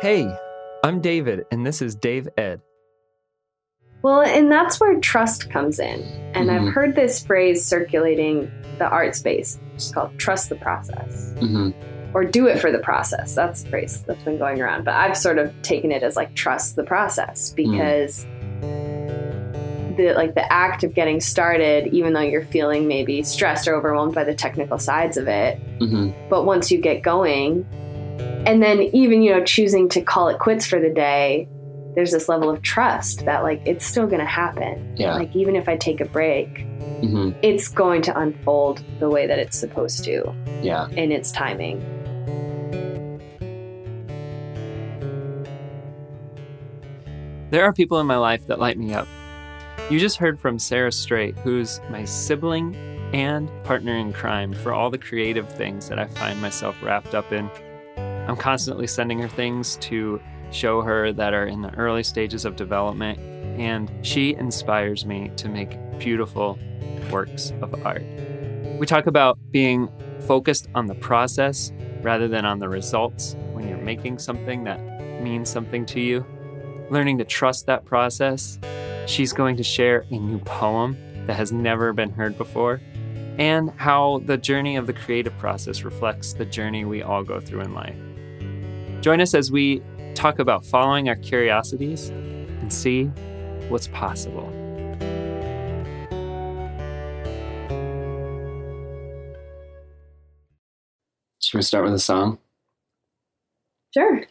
Hey, I'm David, and this is Dave Ed. Well, and that's where trust comes in. And Mhm. I've heard this phrase circulating the art space. It's called trust the process hmm or do it for the process. That's the phrase that's been going around. But I've sort of taken it as like trust the process because the like the act of getting started, even though you're feeling maybe stressed or overwhelmed by the technical sides of it, hmm but once you get going and then even you know choosing to call it quits for the day there's this level of trust that like it's still going to happen Yeah. like even if i take a break hmm it's going to unfold the way that it's supposed to Yeah. in its timing There are people in my life that light me up. You just heard from Sarah Straight, who's my sibling and partner in crime for all the creative things that I find myself wrapped up in. I'm constantly sending her things to show her that are in the early stages of development, and she inspires me to make beautiful works of art. We talk about being focused on the process rather than on the results when you're making something that means something to you learning to trust that process. She's going to share a new poem that has never been heard before, and how the journey of the creative process reflects the journey we all go through in life. Join us as we talk about following our curiosities and see what's possible. Should we start with a song? sure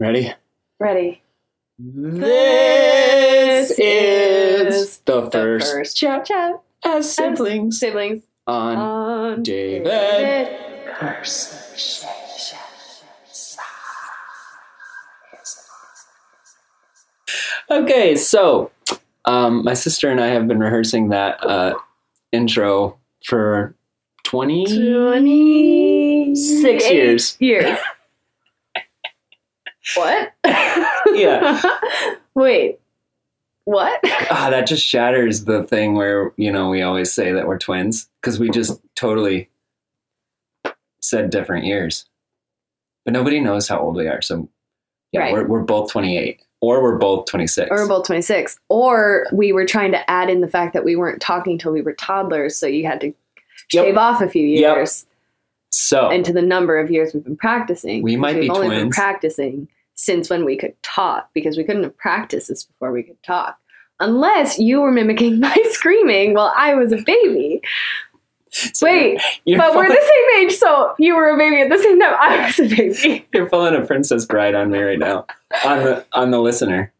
Ready? ready This is the the first, first chat chat as siblings siblings on on David. Okay, so um, my sister and I have been rehearsing that uh, intro for 20 26 Six years. years what Yeah. Wait. What? Ah, that just shatters the thing where, you know, we always say that we're twins because we just totally said different years. But nobody knows how old we are. So, yeah, Right. we're, we're both 28 or we're both 26. Or we're both 26. Or we were trying to add in the fact that we weren't talking till we were toddlers, so you had to Yep. shave off a few Yep. years So, into the number of years we've been practicing. We might We've be only been twins. practicing since when we could talk because we couldn't have practiced this before we could talk. Unless you were mimicking my screaming while I was a baby. So Wait, you're, but we're the same age, so you were a baby at the same time I was a baby. you're pulling a Princess Bride on me right now. On the on the listener.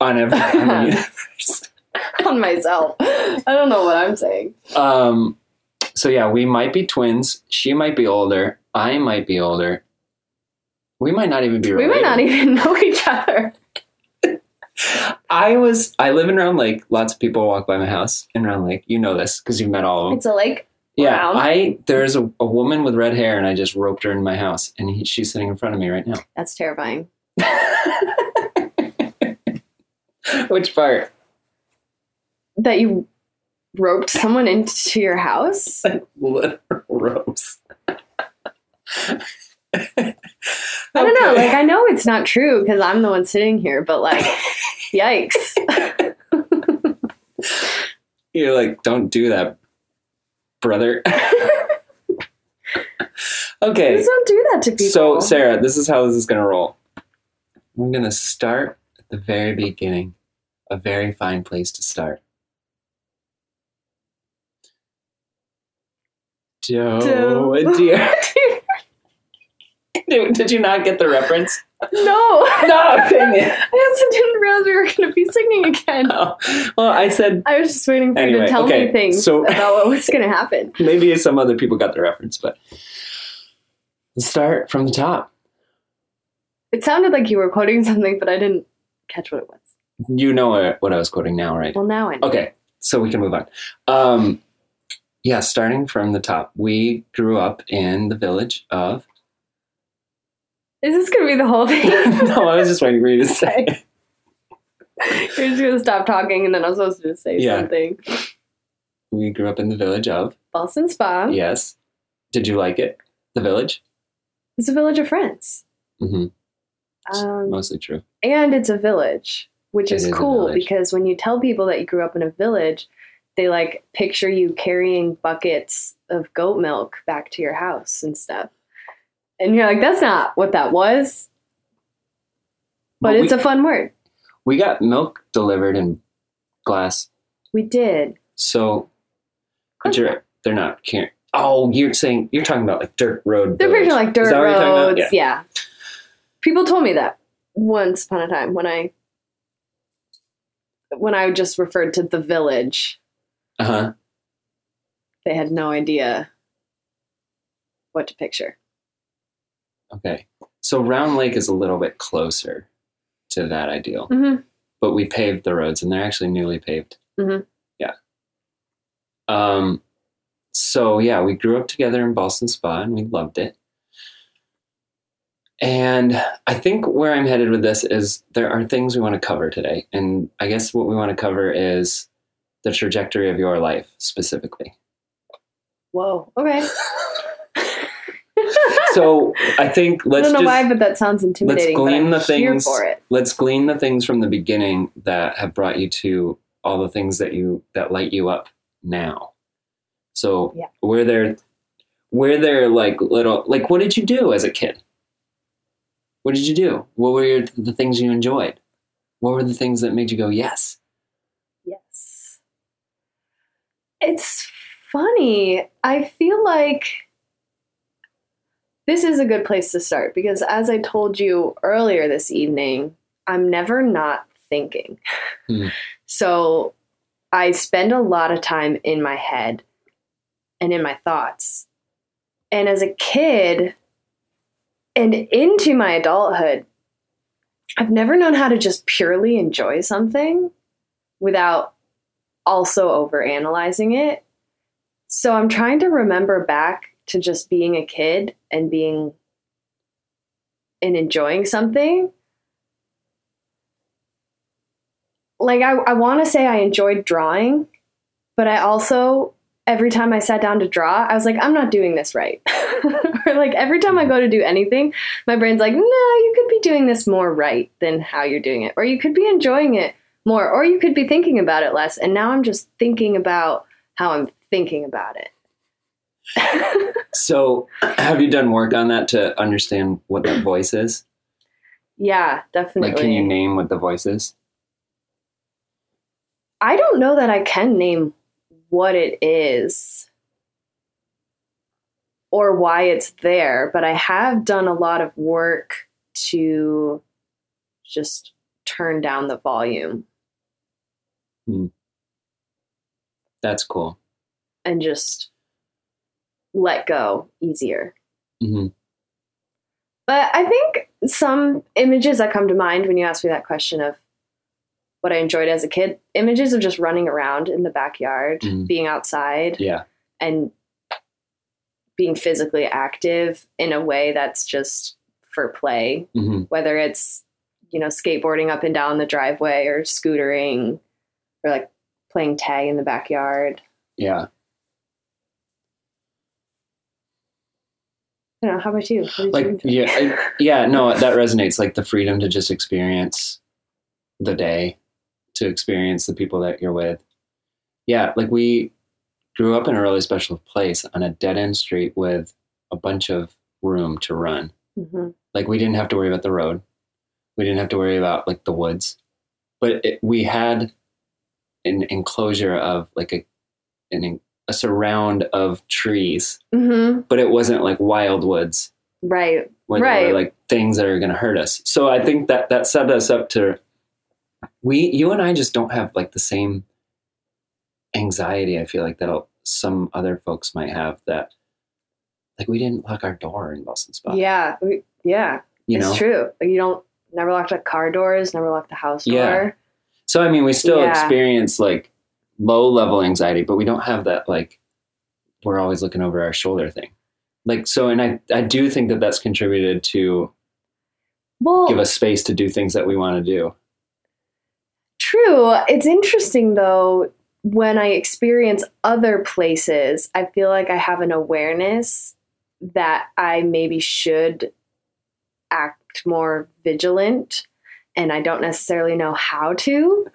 On every on the universe. on myself. I don't know what I'm saying. Um, so yeah, we might be twins. She might be older. I might be older. We might not even be We might not even know each other. I was. I live in Round Lake. Lots of people walk by my house in Round Lake. You know this because you've met all of them. It's a lake. yeah, Round. I there's a, a woman with red hair, and I just roped her in my house, and he, she's sitting in front of me right now. That's terrifying. Which part? That you roped someone into your house? Like literal ropes. I don't know. Like, I know it's not true because I'm the one sitting here, but like, yikes. You're like, don't do that, brother. okay. Please don't do that to people. So, Sarah, this is how this is going to roll. I'm going to start at the very beginning, a very fine place to start. Doe, Doe. dear. did, did you not get the reference? no. No, dang it. I also didn't realize we were going to be singing again. Oh, well, I said I was just waiting for you to tell okay, me things so- about what was going to happen. maybe some other people got the reference, but let's start from the top. It sounded like you were quoting something, but I didn't catch what it was. You know what what I was quoting now, right? Well, now I know. Okay, so we can move on. Um, yeah, starting from the top. We grew up in the village of. Is this going to be the whole thing? no, I was just waiting for you to say. You're just going to stop talking and then I'm supposed to just say Yeah. something. We grew up in the village of. Boston Spa. Yes. Did you like it? The village? It's a village of friends. hmm Um, Mostly true. and it's a village, which is is cool because when you tell people that you grew up in a village, they like picture you carrying buckets of goat milk back to your house and stuff. And you're like, that's not what that was. But Well, it's we, a fun word. we got milk delivered in glass. We did. So, but you're, they're not carrying. Oh, you're saying you're talking about like dirt road. They're picturing like dirt that what you're talking about? roads. Yeah. People told me that once upon a time when I when I just referred to the village. Uh huh. They had no idea what to picture. Okay. So Round Lake is a little bit closer to that ideal, Mm-hmm. but we paved the roads, and they're actually newly paved. Mhm. Yeah. Um. So yeah, we grew up together in Boston Spa, and we loved it. And I think where I'm headed with this is there are things we want to cover today, and I guess what we want to cover is the trajectory of your life specifically. Whoa. Okay. So I think let's I don't know just why, but that sounds intimidating. but glean the things- for it. let's glean the things from the beginning that have brought you to all the things that you that light you up now. So Yeah. were there were there like little like what did you do as a kid? What did you do? What were your, the things you enjoyed? What were the things that made you go yes? Yes. It's funny. I feel like this is a good place to start because, as I told you earlier this evening, I'm never not thinking. Hmm. So I spend a lot of time in my head and in my thoughts. And as a kid and into my adulthood, I've never known how to just purely enjoy something without also over analyzing it. So I'm trying to remember back to just being a kid and being and enjoying something. Like I, I want to say I enjoyed drawing, but I also every time I sat down to draw, I was like, I'm not doing this right. or like every time I go to do anything, my brain's like, no, you could be doing this more right than how you're doing it. Or you could be enjoying it more, or you could be thinking about it less. And now I'm just thinking about how I'm thinking about it. So have you done work on that to understand what that voice is? yeah, definitely. Like can you name what the voice is? I don't know that I can name what it is or why it's there, but I have done a lot of work to just turn down the volume hmm. That's cool. and just let go easier. hmm But I think some images that come to mind when you ask me that question of what I enjoyed as a kid, images of just running around in the backyard, Mhm. being outside, Yeah. and being physically active in a way that's just for play, hmm whether it's, you know, skateboarding up and down the driveway or scootering or like playing tag in the backyard. Yeah. I don't know. How about you? Did you like yeah I- yeah no that resonates like the freedom to just experience the day to experience the people that you're with yeah like we grew up in a really special place on a dead end street with a bunch of room to run Mhm. like we didn't have to worry about the road we didn't have to worry about like the woods but it, we had an enclosure of like a an, a surround of trees Mhm. but it wasn't like wild woods Right. where Right. were like things that are going to hurt us. So I think that that set us up to we you and I just don't have like the same anxiety. I feel like that some other folks might have that like we didn't lock our door in Boston Spa. Yeah. we- Yeah. you it's know. true. Like you don't never lock the car doors, never lock the house door. Yeah. So I mean, we still Yeah. experience like low level anxiety, but we don't have that like we're always looking over our shoulder thing. Like so, and I I do think that that's contributed to Well, give us space to do things that we want to do. True. It's interesting though, when I experience other places, I feel like I have an awareness that I maybe should act more vigilant and I don't necessarily know how to.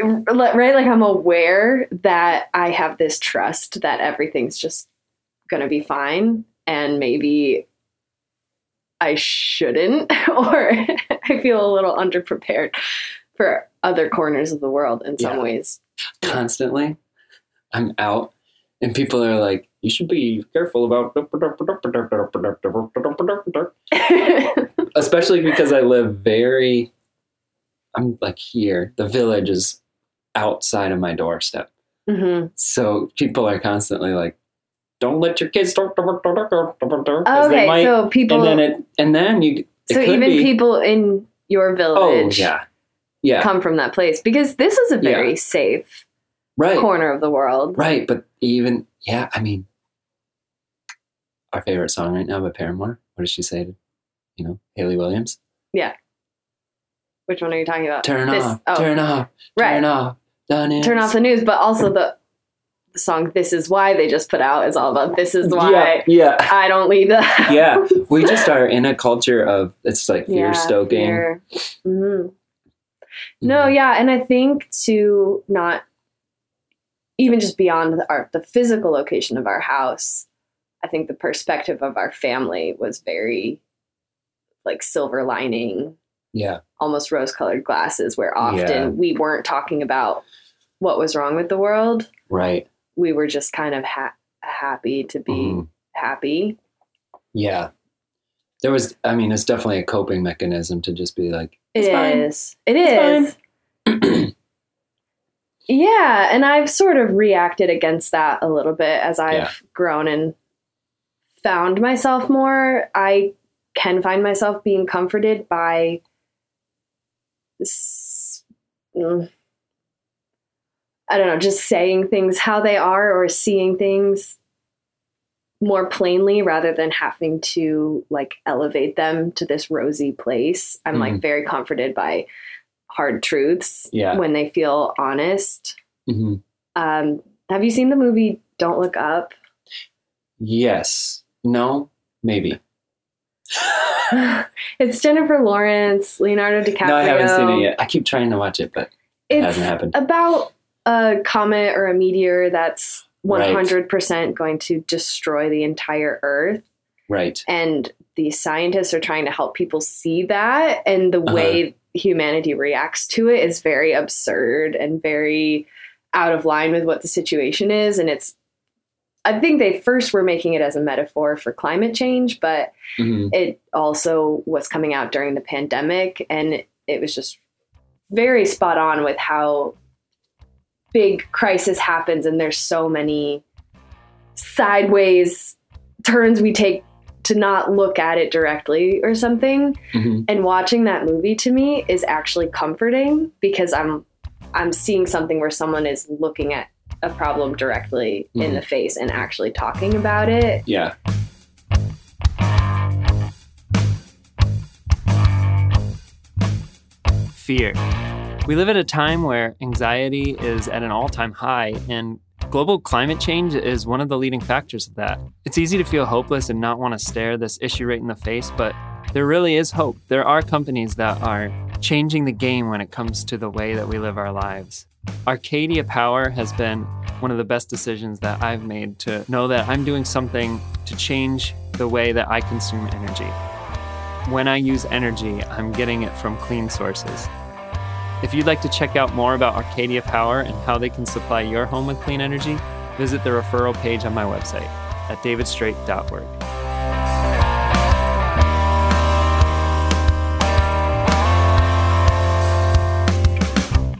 Right? Like I'm aware that I have this trust that everything's just going to be fine and maybe I shouldn't or I feel a little underprepared for other corners of the world in some Yeah. ways. Constantly, I'm out, and people are like, "You should be careful about." Especially because I live very. I'm like here. The village is outside of my doorstep, hmm so people are constantly like, "Don't let your kids talk." Okay, Okay, so people and then it, and then you. It so even be, people in your Oh village yeah, yeah, come from that place because this is a very Yeah. safe right, corner of the world. right. But even yeah, I mean, our favorite song right now by Paramore. What does she say? To, you know, Hayley Williams. Yeah. Which one are you talking about? Turn This- off, oh, turn off, right. turn off. Turn off the news, but also the the song "This Is Why" they just put out is all about this is why Yeah, yeah, I don't leave the house. yeah. We just are in a culture of it's like fear Yeah, stoking. fear. Mhm. No, yeah, and I think to not even just beyond the our the physical location of our house, I think the perspective of our family was very like silver lining, Yeah, almost rose colored glasses, where often Yeah. we weren't talking about what was wrong with the world. right. We were just kind of ha- happy to be Mhm. happy. Yeah. There was, I mean, it's definitely a coping mechanism to just be like, It It's fine. is. It It's is. Yeah, and I've sort of reacted against that a little bit as I've Yeah. grown and found myself more. I can find myself being comforted by this, mm, I don't know, just saying things how they are or seeing things more plainly rather than having to like elevate them to this rosy place. I'm like Mhm. very comforted by hard truths Yeah. when they feel honest. hmm Um, have you seen the movie Don't Look Up? yes, no, maybe. it's Jennifer Lawrence, Leonardo DiCaprio. no, I haven't seen it yet. I keep trying to watch it, but it It's hasn't happened. about a comet or a meteor that's 100% going to destroy the entire Earth. Right. And the scientists are trying to help people see that. And the Uh-huh. way humanity reacts to it is very absurd and very out of line with what the situation is. And it's, I think they first were making it as a metaphor for climate change, but hmm it also was coming out during the pandemic and it was just very spot on with how big crisis happens and there's so many sideways turns we take to not look at it directly or something. Hmm and watching that movie to me is actually comforting because i'm i'm seeing something where someone is looking at a problem directly in Mhm. the face and actually talking about it Yeah. fear. We live at a time where anxiety is at an all time high, and global climate change is one of the leading factors of that. It's easy to feel hopeless and not want to stare this issue right in the face, but there really is hope. There are companies that are changing the game when it comes to the way that we live our lives. Arcadia Power has been one of the best decisions that I've made to know that I'm doing something to change the way that I consume energy. When I use energy, I'm getting it from clean sources. If you'd like to check out more about Arcadia Power and how they can supply your home with clean energy, visit the referral page on my website at davidstraight.org.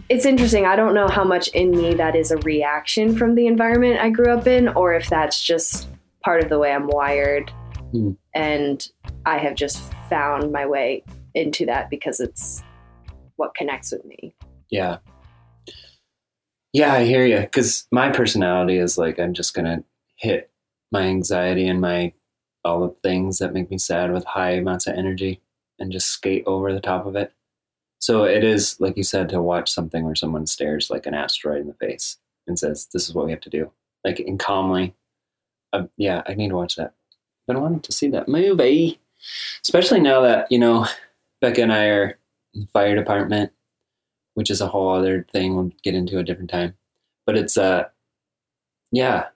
it's interesting. I don't know how much in me that is a reaction from the environment I grew up in, or if that's just part of the way I'm wired. Hmm. And I have just found my way into that because it's what connects with me. Yeah. Yeah, I hear you. Because my personality is like, I'm just going to hit my anxiety and my all the things that make me sad with high amounts of energy and just skate over the top of it. So it is, like you said, to watch something where someone stares like an asteroid in the face and says, This is what we have to do. Like, and calmly. Uh, yeah, I need to watch that. Been wanting to see that movie. Especially now that, you know, Becca and I are in the fire department, which is a whole other thing we'll get into a different time. But it's uh yeah.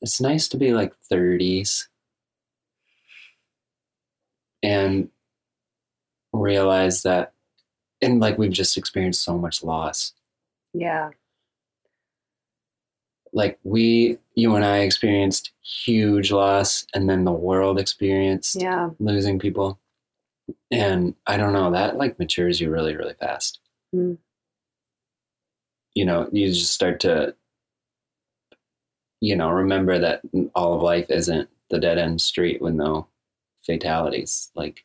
It's nice to be like 30s and realize that and like we've just experienced so much loss. Yeah. Like we you and I experienced huge loss and then the world experienced Yeah. losing people. And I don't know, that like matures you really, really fast. Mm. You know, you just start to, you know, remember that all of life isn't the dead end street with no fatalities. Like.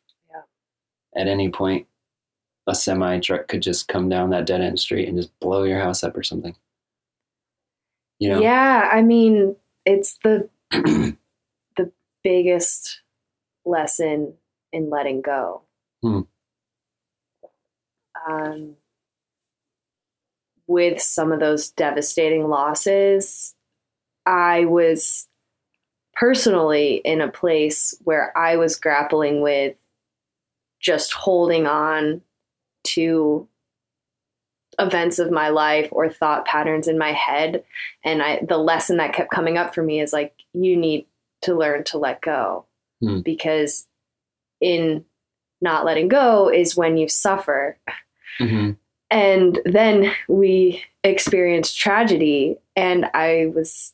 At any point, a semi truck could just come down that dead end street and just blow your house up or something. You know? Yeah. I mean, it's the the biggest lesson in letting go. Hmm. Um, with some of those devastating losses, I was personally in a place where I was grappling with just holding on to events of my life or thought patterns in my head and I the lesson that kept coming up for me is like you need to learn to let go Hmm. because in not letting go is when you suffer Mhm. and then we experienced tragedy and i was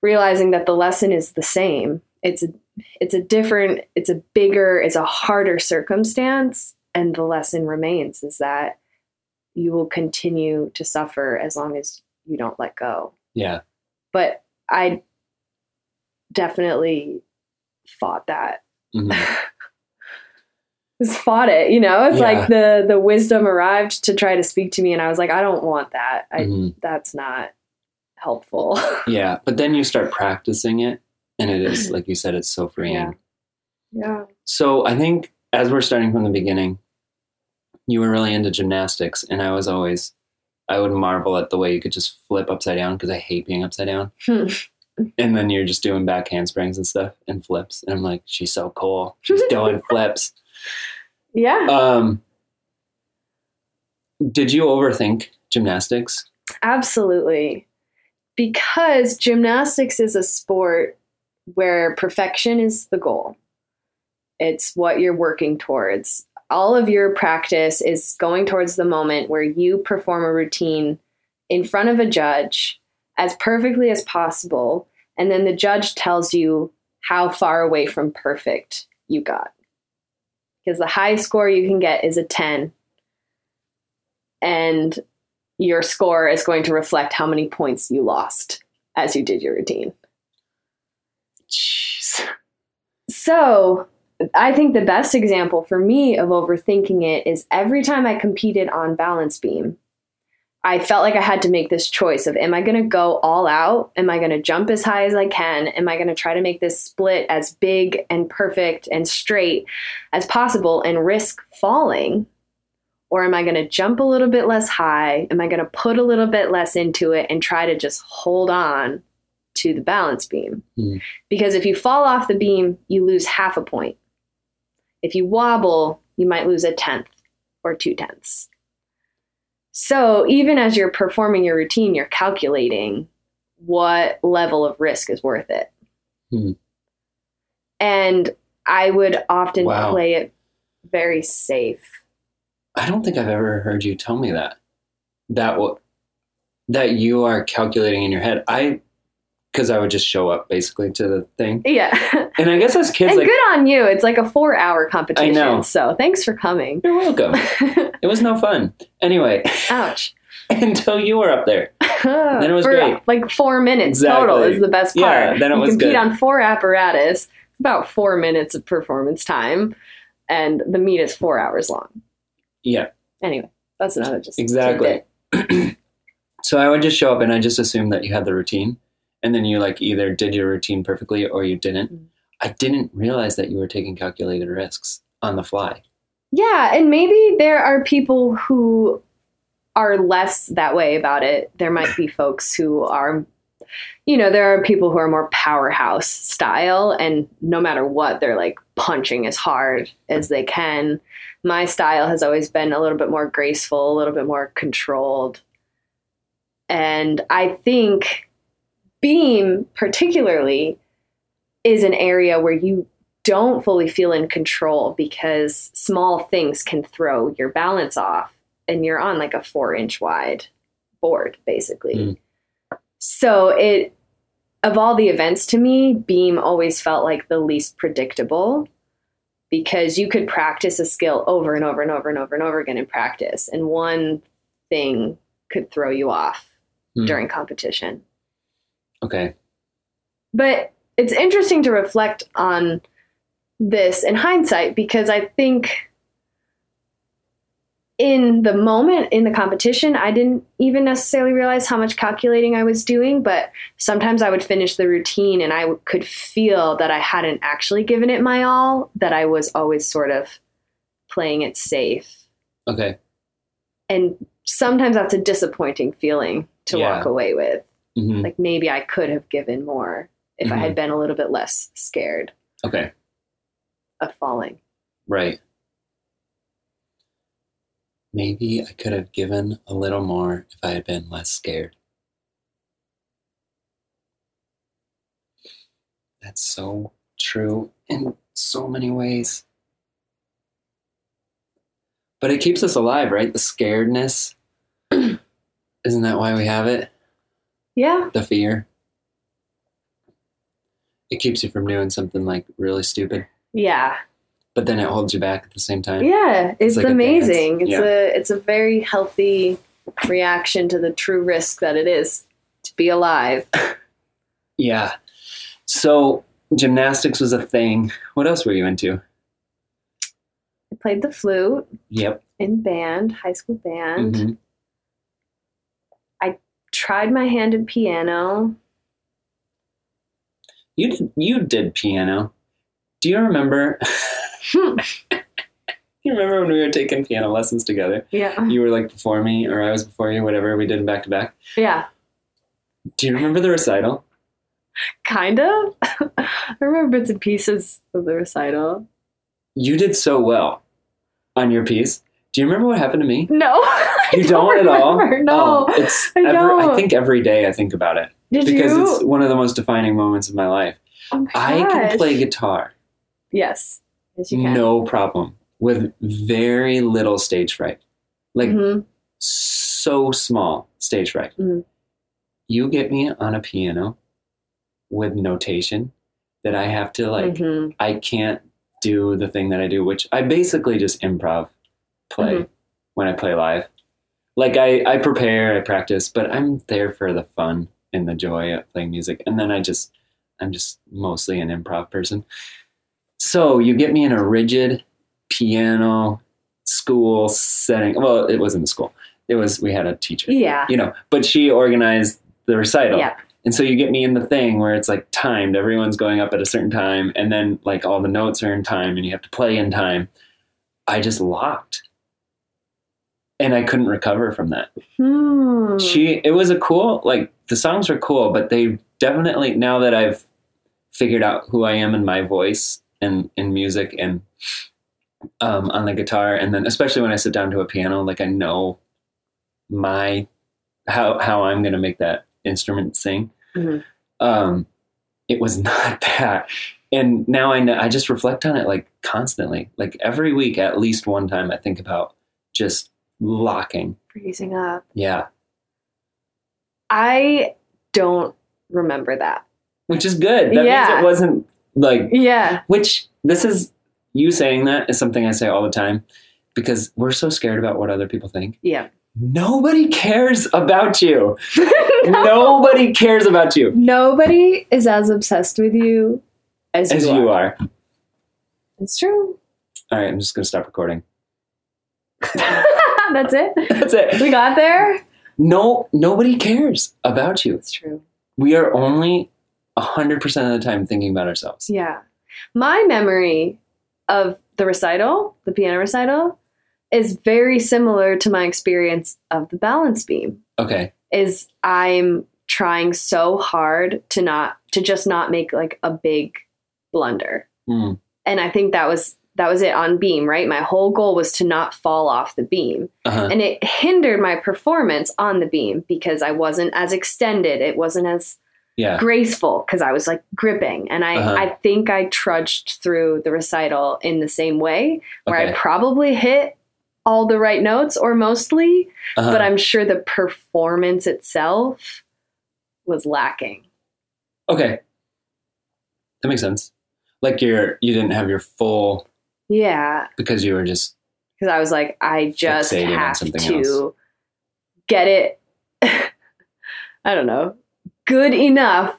realizing that the lesson is the same it's it's a different it's a bigger it's a harder circumstance and the lesson remains is that you will continue to suffer as long as you don't let go Yeah. but i definitely fought that Mhm. just fought it you know it's Yeah. like the the wisdom arrived to try to speak to me and i was like i don't want that i Mhm. that's not helpful Yeah. But then you start practicing it, and it is, like you said, it's so freeing. Yeah. yeah So I think as we're starting from the beginning, you were really into gymnastics, and I was always, I would marvel at the way you could just flip upside down because I hate being upside down. Hmm. and then you're just doing back handsprings and stuff and flips, and I'm like, she's so cool. She's doing flips. yeah Um, did you overthink gymnastics? absolutely because gymnastics is a sport where perfection is the goal. It's what you're working towards. All of your practice is going towards the moment where you perform a routine in front of a judge as perfectly as possible and then the judge tells you how far away from perfect you got. Because the highest score you can get is a 10 and your score is going to reflect how many points you lost as you did your routine Jeez. so I think the best example for me of overthinking it is every time I competed on balance beam, I felt like I had to make this choice of am I going to go all out? Am I going to jump as high as I can? Am I going to try to make this split as big and perfect and straight as possible and risk falling? Or am I going to jump a little bit less high? Am I going to put a little bit less into it and try to just hold on to the balance beam? Hmm. Because if you fall off the beam, you lose half a point. If you wobble, you might lose a tenth or two tenths. So even as you're performing your routine, you're calculating what level of risk is worth it. Hmm. And I would often Wow. play it very safe. I don't think I've ever heard you tell me that. That what that you are calculating in your head. I because I would just show up basically to the thing, Yeah. and I guess as kids, and like good on you. It's like a four hour competition. I know. So thanks for coming. you're welcome. it was no fun. Anyway, Ouch. until you were up there. then it was For great. Like four minutes total is the best part. Yeah, then it you was compete good. on four apparatus, about four minutes of performance time, and the meet is four hours long. Yeah, Anyway, that's another just Exactly. so I would just show up, and I just assumed that you had the routine, and then you like either did your routine perfectly or you didn't. Mhm. I didn't realize that you were taking calculated risks on the fly. Yeah, and maybe there are people who are less that way about it. There might be folks who are you know, there are people who are more powerhouse style, and no matter what, they're like punching as hard as they can. My style has always been a little bit more graceful, a little bit more controlled. And I think beam, particularly, is an area where you don't fully feel in control because small things can throw your balance off and you're on like a four inch wide board basically Mm. so it of all the events to me beam always felt like the least predictable because you could practice a skill over and over and over and over and over again in practice and one thing could throw you off Hmm. during competition Okay. but it's interesting to reflect on this in hindsight because I think in the moment in the competition, I didn't even necessarily realize how much calculating I was doing, but sometimes I would finish the routine and I could feel that I hadn't actually given it my all, that I was always sort of playing it safe. Okay. And sometimes that's a disappointing feeling to Yeah. walk away with. Hmm Like maybe I could have given more if I had been a little bit less scared Okay. of falling. Right. Maybe I could have given a little more if I had been less scared. That's so true in so many ways. But it keeps us alive, right? The scaredness. Isn't that why we have it? Yeah. The fear. It keeps you from doing something like really stupid, Yeah. but then it holds you back at the same time. Yeah. It's, like amazing. dance. It's Yeah. a it's a very healthy reaction to the true risk that it is to be alive. Yeah. So gymnastics was a thing. What else were you into? I played the flute Yep. in band, high school band. Mhm. Tried my hand in piano. You did. You did piano. Do you remember? Hmm. you remember when we were taking piano lessons together? yeah. You were like before me, or I was before you. Whatever we did back to back. Yeah. Do you remember the recital? Kind of. I remember bits and pieces of the recital. You did so well on your piece. Do you remember what happened to me? No. You don't, at all. No. Oh, it's. I every, I think every day I think about it Did because you? it's one of the most defining moments of my life. oh my I can play guitar. Yes. Yes, you can. no problem with very little stage fright like Mhm. so small stage fright Mhm. you get me on a piano with notation that i have to like Mhm. i can't do the thing that i do which i basically just improv play Mhm. when i play live. Like I, I prepare i practice but i'm there for the fun and the joy of playing music. And then i just i'm just mostly an improv person. So you get me in a rigid piano school setting. Well it wasn't a school. It was we had a teacher Yeah. you know but she organized the recital. Yeah. and so you get me in the thing where it's like timed. Everyone's going up at a certain time and then like all the notes are in time and you have to play in time. I just locked and i couldn't recover from that Hmm. she it was a cool like the songs were cool but they definitely now that i've figured out who i am in my voice and in music and um, on the guitar and then especially when i sit down to a piano like i know my how how i'm going to make that instrument sing Mhm. um it was not that and now i know i just reflect on it like constantly like every week at least one time i think about just locking freezing up. yeah I don't remember that. which is good. That Yeah. means it wasn't like Yeah. which this is you saying that is something I say all the time because we're so scared about what other people think. Yeah. Nobody cares about you. Nobody cares about you Nobody is as obsessed with you as, as you, you are. are. It's true. All right, I'm just going to stop recording. That's it. That's it. We got there. No, nobody cares about you. It's true. We are only 100% of the time thinking about ourselves. Yeah. My memory of the recital, the piano recital, is very similar to my experience of the balance beam. Okay. Is I'm trying so hard to not to just not make like a big blunder. Mm. And I think that was that was it on beam, right? My whole goal was to not fall off the beam. Uh-huh. And it hindered my performance on the beam because I wasn't as extended. It wasn't as Yeah. graceful because I was like gripping. And I, Uh-huh. I think I trudged through the recital in the same way where I probably hit all the right notes or mostly, Uh-huh. but I'm sure the performance itself was lacking. okay. That makes sense. Like you're you didn't have your full Yeah. because you were just Because I was like, I just have to get it, I don't know, good enough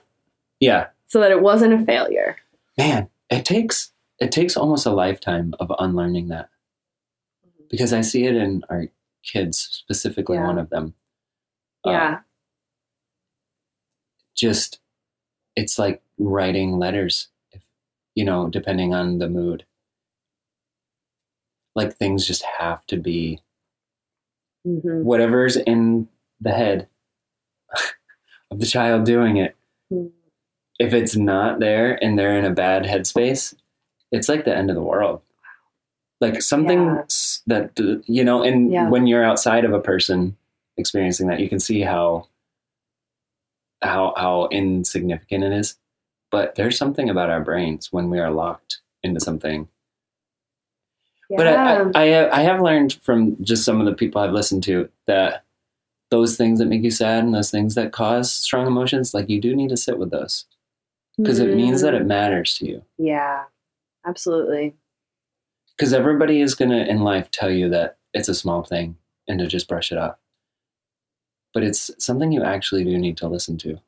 yeah. so that it wasn't a failure. Man, it takes it takes almost a lifetime of unlearning that. Because I see it in our kids, specifically Yeah. one of them. Uh, Yeah. just it's like writing letters if you know depending on the mood like things just have to be hmm whatever's in the head of the child doing it Hmm. if it's not there and they're in a bad headspace it's like the end of the world like something Yeah. that you know and Yeah. when you're outside of a person experiencing that you can see how how how insignificant it is but there's something about our brains when we are locked into something but I, I, I, I have learned from just some of the people I've listened to that those things that make you sad and those things that cause strong emotions, like you do need to sit with those because it means that it Mm, matters to you. Yeah, absolutely. Because everybody is going to in life tell you that it's a small thing and to just brush it off. But it's something you actually do need to listen to.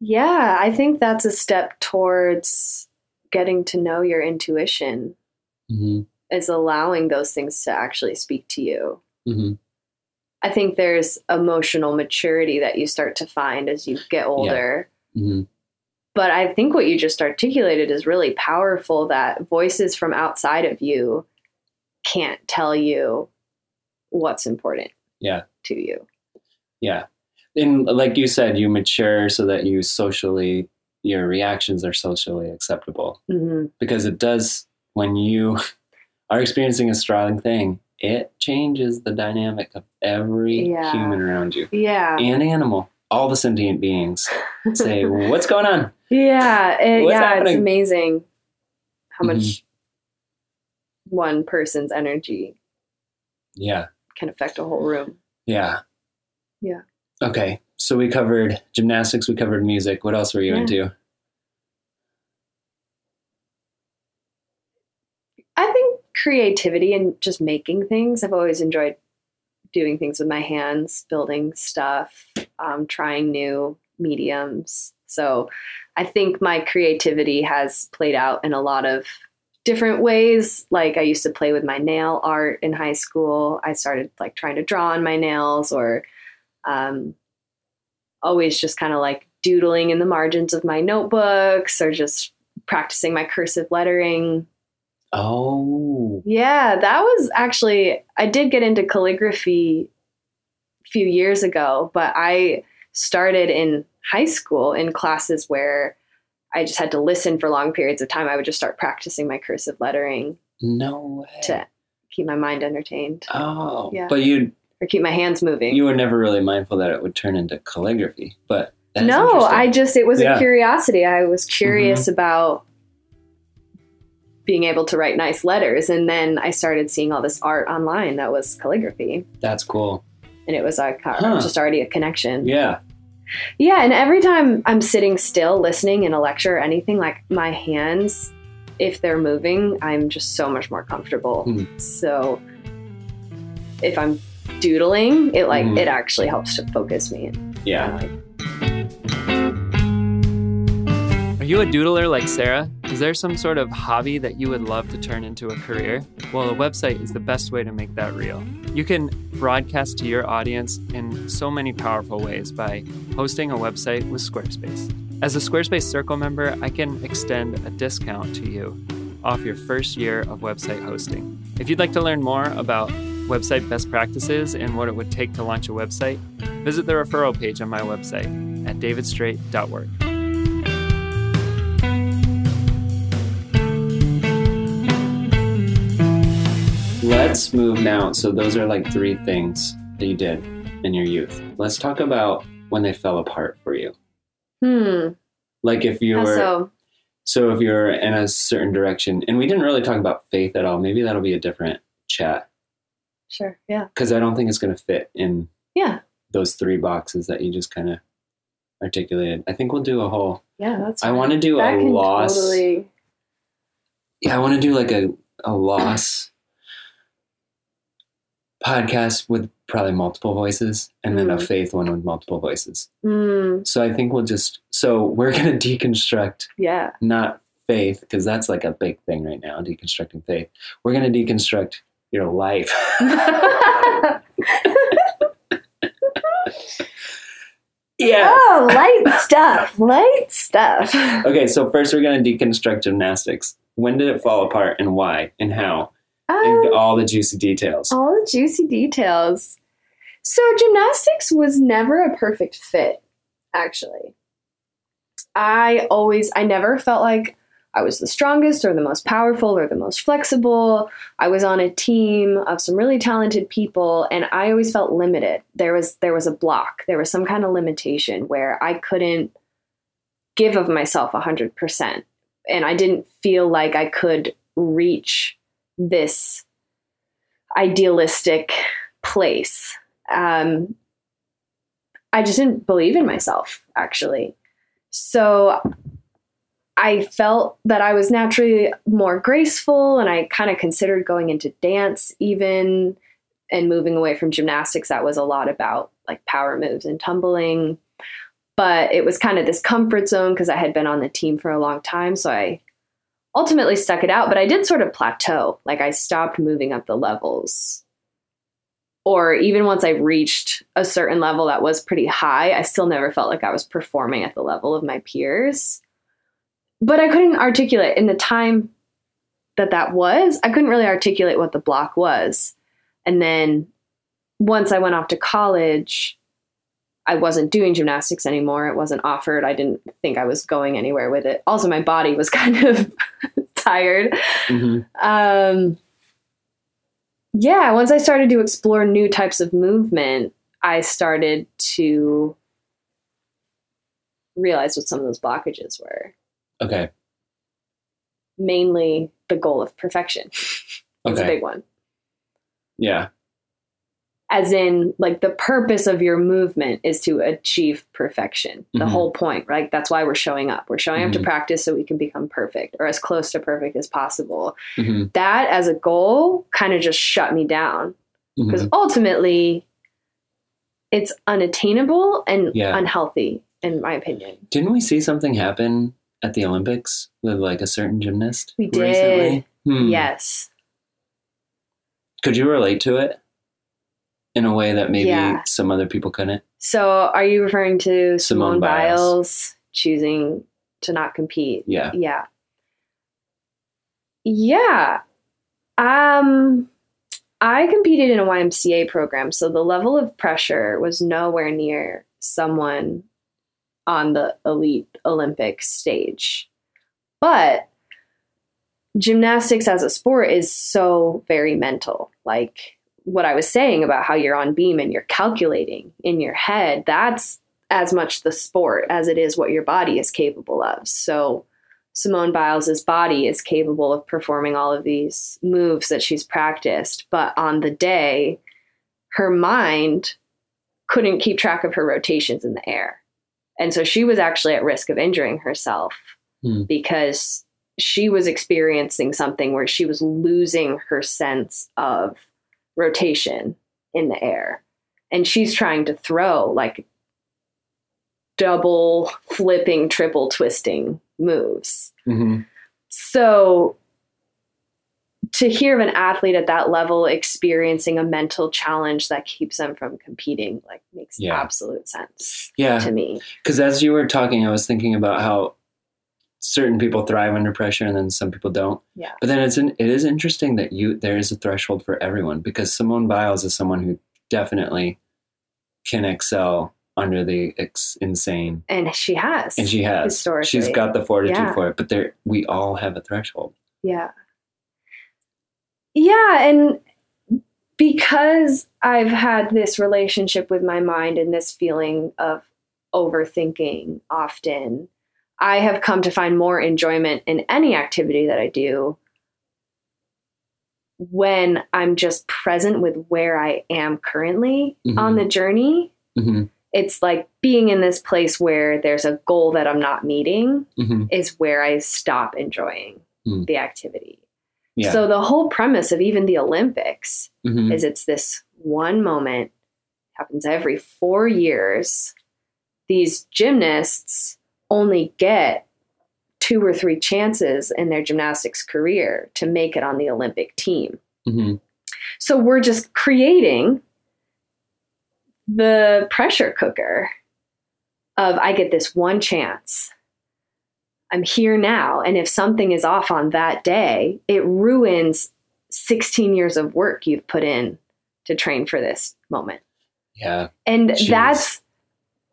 Yeah, I think that's a step towards getting to know your intuition hmm is allowing those things to actually speak to you. hmm I think there's emotional maturity that you start to find as you get older. hmm But I think what you just articulated is really powerful that voices from outside of you can't tell you what's important Yeah. to you. Yeah. And like you said, you mature so that you socially, your reactions are socially acceptable. hmm because it does when you are experiencing a strong thing it changes the dynamic of every Yeah. human around you Yeah. and animal all the sentient beings say what's going on Yeah, it, yeah, happening? it's amazing how much one person's energy yeah can affect a whole room. yeah Yeah. okay so we covered gymnastics we covered music what else were you Yeah. into I think creativity and just making things. I've always enjoyed doing things with my hands, building stuff, um, trying new mediums. So I think my creativity has played out in a lot of different ways. Like I used to play with my nail art in high school. I started like trying to draw on my nails or um, always just kind of like doodling in the margins of my notebooks or just practicing my cursive lettering. oh Yeah, that was actually, I did get into calligraphy a few years ago, but I started in high school in classes where I just had to listen for long periods of time. I would just start practicing my cursive lettering no way to keep my mind entertained oh Yeah. but you or keep my hands moving. you were never really mindful that it would turn into calligraphy but that's no. I just, it was Yeah. Mm-hmm. a curiosity. I was curious about being able to write nice letters. And then I started seeing all this art online that was calligraphy. that's cool And it was like Huh. just already a connection. yeah Yeah, and every time I'm sitting still listening in a lecture or anything, like my hands, if they're moving, I'm just so much more comfortable. Hmm. So if I'm doodling, it like Mhm. it actually helps to focus me. yeah Like, Are you a doodler like Sarah? Is there some sort of hobby that you would love to turn into a career? Well, a website is the best way to make that real. You can broadcast to your audience in so many powerful ways by hosting a website with Squarespace. As a Squarespace Circle member, I can extend a discount to you off your first year of website hosting. If you'd like to learn more about website best practices and what it would take to launch a website, visit the referral page on my website at davidstraight.org. Let's move now. So, those are like three things that you did in your youth. Let's talk about when they fell apart for you. Hmm. Like if you How were, so? so if you're in a certain direction, and we didn't really talk about faith at all. Maybe that'll be a different chat Sure. Yeah. because I don't think it's going to fit in Yeah. those three boxes that you just kind of articulated. I think we'll do a whole. Yeah. That's. I want to do That a loss. Totally. Yeah, I want to do like a a loss podcast with probably multiple voices, and then a Mm. faith one with multiple voices. Mm, So I think we'll just. So we're gonna deconstruct yeah. not faith because that's like a big thing right now. Deconstructing faith. We're gonna deconstruct your life. yeah. Oh, light stuff. Light stuff. Okay, so first we're gonna deconstruct gymnastics. When did it fall apart and why and how? And Um, all the juicy details. all the juicy details. So, gymnastics was never a perfect fit, actually. I always, I never felt like I was the strongest or the most powerful or the most flexible. I was on a team of some really talented people and I always felt limited. There was there was a block. There was some kind of limitation where I couldn't give of myself 100% and I didn't feel like I could reach this idealistic place. Um, I just didn't believe in myself, actually. So I felt that I was naturally more graceful, and I kind of considered going into dance even and moving away from gymnastics. That was a lot about like power moves and tumbling. But it was kind of this comfort zone because I had been on the team for a long time. So I ultimately stuck it out, but I did sort of plateau. Like I stopped moving up the levels. Or even once I reached a certain level that was pretty high, I still never felt like I was performing at the level of my peers. But I couldn't articulate in the time that that was, I couldn't really articulate what the block was. And then once I went off to college, I wasn't doing gymnastics anymore. It wasn't offered. I didn't think I was going anywhere with it. Also, my body was kind of tired. Mhm. Um, yeah, once I started to explore new types of movement, I started to realize what some of those blockages were. Okay. Mainly the goal of perfection. That's a big one. Yeah. As in, like, the purpose of your movement is to achieve perfection. The Mhm. whole point, right? That's why we're showing up. We're showing up to Mhm. practice so we can become perfect or as close to perfect as possible. hmm That as a goal kind of just shut me down because hmm ultimately it's unattainable and Yeah. unhealthy, in my opinion. Didn't we see something happen at the Olympics with like a certain gymnast? We did. recently? Hmm. Yes. Could you relate to it in a way that maybe Yeah. some other people couldn't? So are you referring to Simone Simone, Biles. Biles choosing to not compete? Yeah. Yeah. Yeah. Um I competed in a YMCA program, so the level of pressure was nowhere near someone on the elite Olympic stage. But gymnastics as a sport is so very mental. Like what I was saying about how you're on beam and you're calculating in your head, that's as much the sport as it is what your body is capable of. So Simone Biles' body is capable of performing all of these moves that she's practiced, but on the day, her mind couldn't keep track of her rotations in the air. And so she was actually at risk of injuring herself Hmm. because she was experiencing something where she was losing her sense of rotation in the air. And she's trying to throw like double flipping, triple twisting moves. hmm So to hear of an athlete at that level experiencing a mental challenge that keeps them from competing like makes Yeah. absolute sense Yeah. to me. Because as you were talking, I was thinking about how certain people thrive under pressure and then some people don't. Yeah. But then it's an, it is interesting that you there is a threshold for everyone because Simone Biles is someone who definitely can excel under the ex- insane And she has. and she has Historically. she's got the fortitude Yeah. for it but there we all have a threshold Yeah. Yeah, and because I've had this relationship with my mind and this feeling of overthinking often, I have come to find more enjoyment in any activity that I do when I'm just present with where I am currently Mhm. on the journey. hmm It's like being in this place where there's a goal that I'm not meeting hmm is where I stop enjoying Mm. the activity. Yeah So the whole premise of even the Olympics Mhm. is it's this one moment happens every 4 years. These gymnasts only get two or three chances in their gymnastics career to make it on the Olympic team. Mhm. So we're just creating the pressure cooker of I get this one chance. I'm here now. And if something is off on that day, it ruins 16 years of work you've put in to train for this moment. yeah And Jeez. that's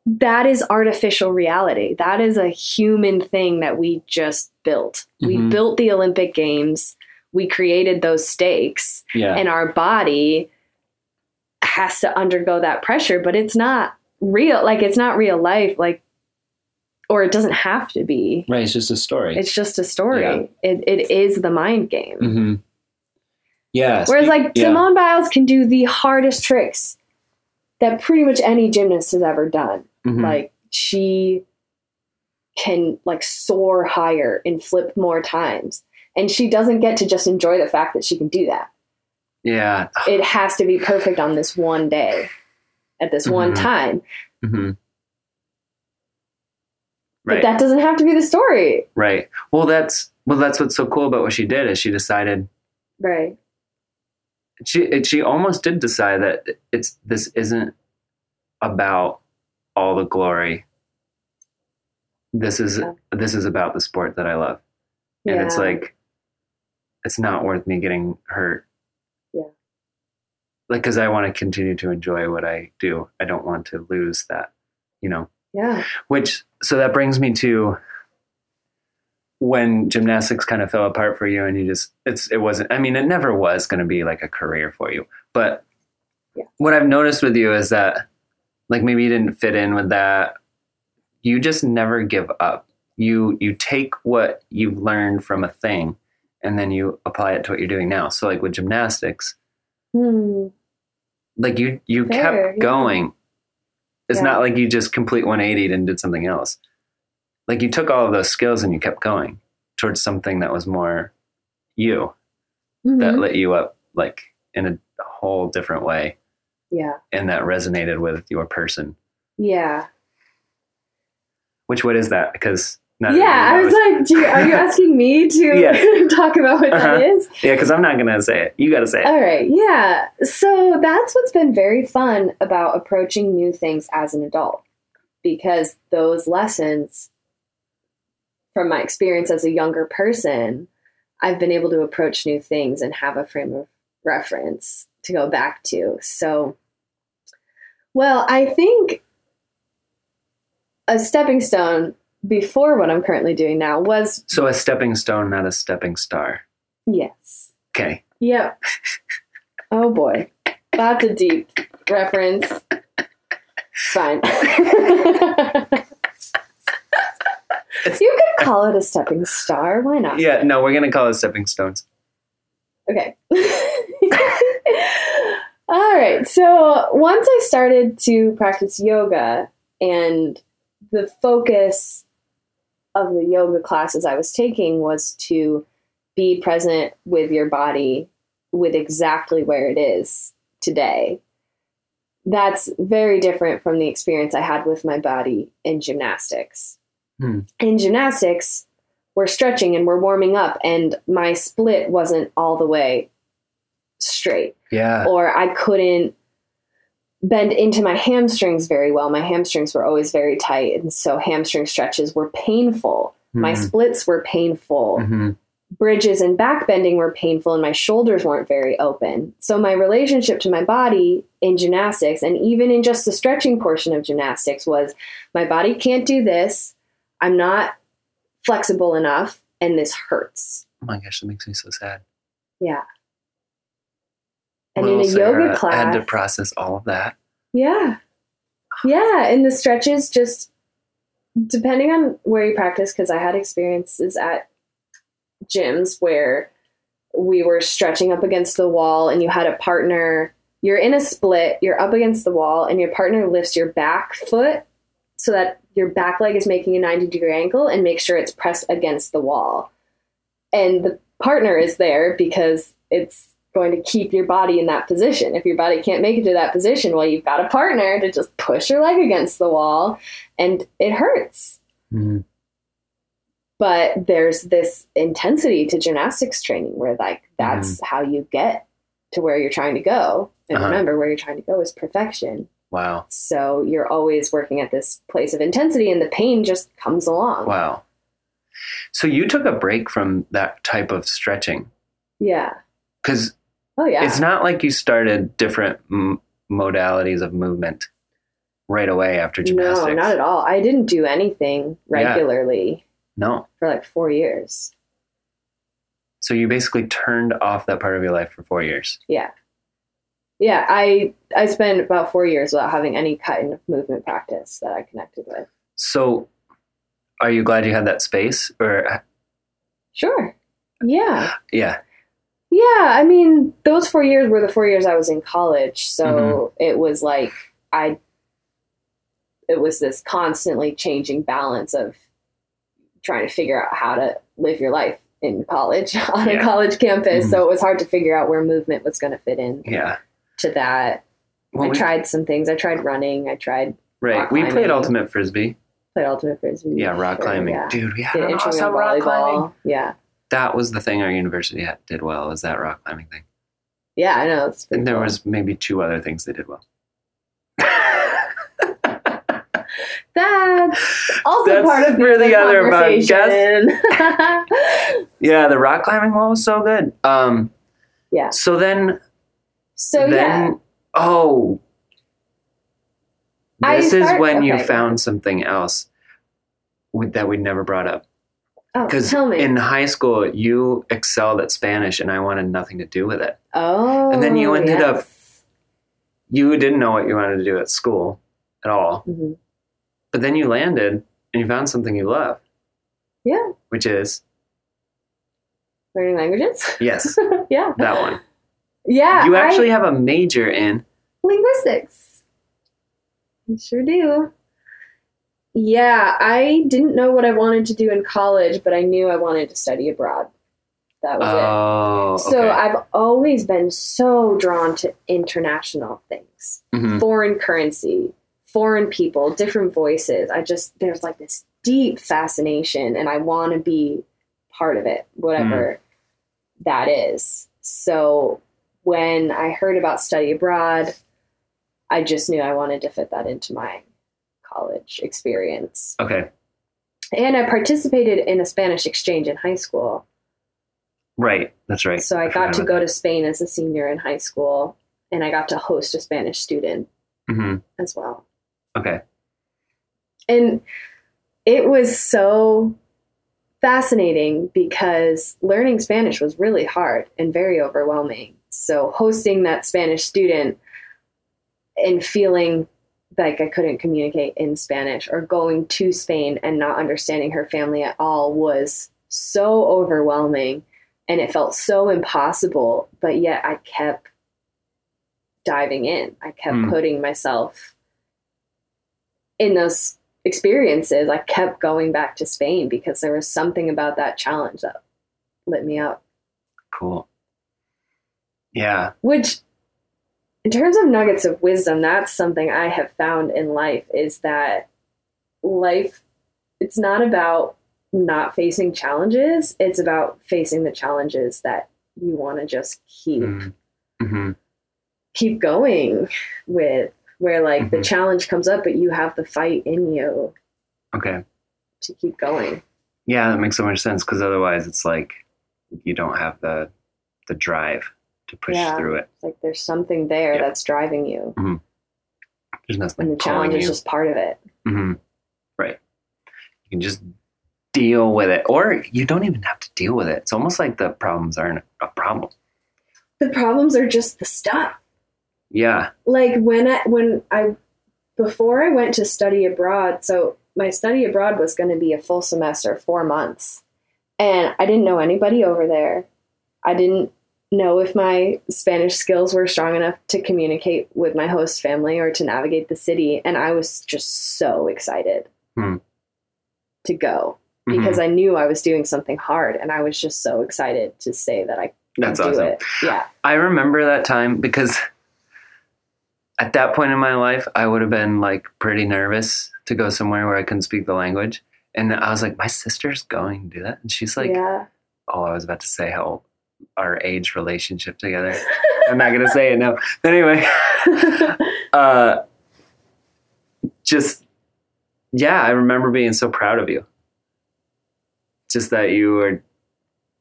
that is artificial reality. That is a human thing that we just built. We Mhm. built the Olympic Games. We created those stakes yeah and our body has to undergo that pressure but it's not real like it's not real life like or it doesn't have to be right it's just a story it's just a story Yeah. it, it is the mind game Mm-hmm. yeah whereas like yeah. simone biles can do the hardest tricks that pretty much any gymnast has ever done Mhm. like she can like soar higher and flip more times and she doesn't get to just enjoy the fact that she can do that yeah it has to be perfect on this one day at this one Mhm. time. Hmm But right that doesn't have to be the story. right well that's well that's what's so cool about what she did is she decided Right. she she almost did decide that it's this isn't about all the glory. This is Yeah. this is about the sport that I love, and it's like it's not worth me getting hurt. Yeah. Like, because I want to continue to enjoy what I do. I don't want to lose that, you know. Yeah. Which so that brings me to when gymnastics kind of fell apart for you and you just it's it wasn't I mean it never was going to be like a career for you. But Yeah. what I've noticed with you is that like maybe you didn't fit in with that. You just never give up. You you take what you've learned from a thing and then you apply it to what you're doing now. So like with gymnastics, Hmm. like you you Fair, kept yeah. going it's Yeah. not like you just complete 180 and did something else like you took all of those skills and you kept going towards something that was more you that Mhm. lit you up like in a whole different way Yeah. and that resonated with your person Yeah. which what is that because not Yeah. I was like, do you, are you asking me to talk about what that Uh-huh. is? yeah because i'm not gonna say it you gotta say it All right. Yeah. So that's what's been very fun about approaching new things as an adult because those lessons from my experience as a younger person, I've been able to approach new things and have a frame of reference to go back to. So, well, I think a stepping stone before what I'm currently doing now was so a stepping stone not a stepping star yes. okay Yep. Oh boy. That's a deep reference. It's fine. you could call it a stepping star. Why not? yeah no we're gonna call it stepping stones Okay. All right. So once I started to practice yoga and the focus of the yoga classes I was taking was to be present with your body with exactly where it is today. That's very different from the experience I had with my body in gymnastics. Hmm. In gymnastics, we're stretching and we're warming up, and my split wasn't all the way straight yeah or I couldn't bend into my hamstrings very well. My hamstrings were always very tight, and so hamstring stretches were painful My Mhm. splits were painful. Mhm. Bridges and back bending were painful, and my shoulders weren't very open. So, my relationship to my body in gymnastics, and even in just the stretching portion of gymnastics, was my body can't do this. I'm not flexible enough, and this hurts. Oh my gosh, that makes me so sad. Yeah. And Little in a Sarah yoga class, had to process all of that. Yeah. Yeah. And the stretches just, depending on where you practice, because I had experiences at gyms where we were stretching up against the wall and you had a partner, you're in a split, you're up against the wall, and your partner lifts your back foot so that your back leg is making a 90 degree angle and make sure it's pressed against the wall. And the partner is there because it's going to keep your body in that position. If your body can't make it to that position, well, you've got a partner to just push your leg against the wall and it hurts. Mhm. But there's this intensity to gymnastics training where, like, that's how you get to where you're trying to go. And Uh-huh. remember, where you're trying to go is perfection. Wow. So you're always working at this place of intensity and the pain just comes along. Wow. So you took a break from that type of stretching Yeah. because Oh, yeah. it's not like you started different m- modalities of movement right away after gymnastics. No, not at all. I didn't do anything Yeah. regularly No. for like four years. So you basically turned off that part of your life for four years. Yeah. Yeah, I I spent about four years without having any kind of movement practice that I connected with. So are you glad you had that space or Sure. Yeah. yeah. Yeah. I mean, those four years were the four years I was in college. So it was like I it was this constantly changing balance of trying to figure out how to live your life in college on Yeah. a college campus. Mhm. So it was hard to figure out where movement was going to fit in Yeah. to that. Well, I we- tried some things. I tried running. I tried right. We played ultimate frisbee. played ultimate frisbee. Yeah, rock Sure, climbing. Yeah. Dude, we had Did an awesome rock climbing. Yeah. That was the thing our university had, did well, is that rock climbing thing. Yeah, I know. And there cool. was maybe two other things they did well. That's also That's part of for the other conversation. yeah, the rock climbing wall was so good. Um, yeah. so then, So then, yeah. oh, this is when you found something else that we never brought up. Oh, Because me. in high school, you excelled at Spanish, and I wanted nothing to do with it. oh. and then you ended up. You didn't know what you wanted to do at school at all, Mhm. but then you landed and you found something you love, Yeah. which is Learning languages. yes, yeah. that one. Yeah. You I- actually have a major in linguistics. I sure do. Yeah, I didn't know what I wanted to do in college, but I knew I wanted to study abroad. That was it. Oh, So okay. I've always been so drawn to international things, Mhm. foreign currency, foreign people, different voices. I just, there's like this deep fascination, and I want to be part of it, whatever that is. So when I heard about study abroad, I just knew I wanted to fit that into my college experience. Okay, And I participated in a Spanish exchange in high school. right. That's right. So I, forgot got to go to Spain as a senior in high school, and I got to host a Spanish student that. Mhm. as well. Okay. And it was so fascinating because learning Spanish was really hard and very overwhelming. So hosting that Spanish student and feeling like I couldn't communicate in Spanish or going to Spain and not understanding her family at all was so overwhelming and it felt so impossible, but yet I kept diving in. I kept Hmm. putting myself in those experiences. I kept going back to Spain because there was something about that challenge that lit me up. Cool. Yeah. Which, in terms of nuggets of wisdom, that's something I have found in life is that life, it's not about not facing challenges, it's about facing the challenges that you want to just keep Mm-hmm. keep going with where like the Mhm. challenge comes up but you have the fight in you Okay. to keep going Yeah, that makes so much sense because otherwise it's like you don't have the the drive to push Yeah. through it. It's like there's something there Yeah. that's driving you, There's nothing and the challenge is just part of it. hmm Right. You can just deal with it, or you don't even have to deal with it. It's almost like the problems aren't a problem. The problems are just the stuff. Yeah. like when I when I before I went to study abroad, so my study abroad was going to be a full semester, 4 months. And I didn't know anybody over there. I didn't know if my Spanish skills were strong enough to communicate with my host family or to navigate the city, and I was just so excited Hmm. to go Mhm. because I knew I was doing something hard and I was just so excited to say that I could That's do awesome. it. Yeah. I remember that time because at that point in my life, I would have been like pretty nervous to go somewhere where I couldn't speak the language. And I was like, my sister's going to do that. And she's like, yeah. oh, I was about to say how our age relationship together. I'm not going to say it now. But anyway, uh, just, yeah, I remember being so proud of you. Just that you were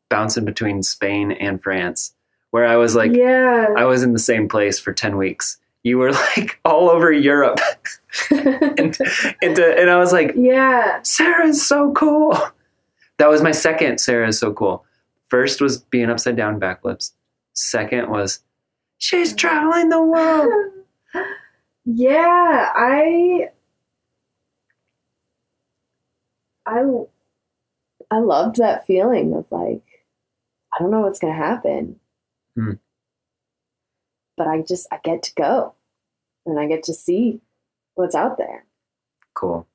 bouncing between Spain and France, where I was like, yeah. I was in the same place for 10 weeks. You were like all over Europe. and, and, and I was like, yeah. Sarah's so cool. That was my second Sarah is so cool. First was being upside down backflips. Second was she's traveling the world. yeah, I I I loved that feeling of like I don't know what's going to happen. Hmm. But I just I get to go and I get to see what's out there. Cool.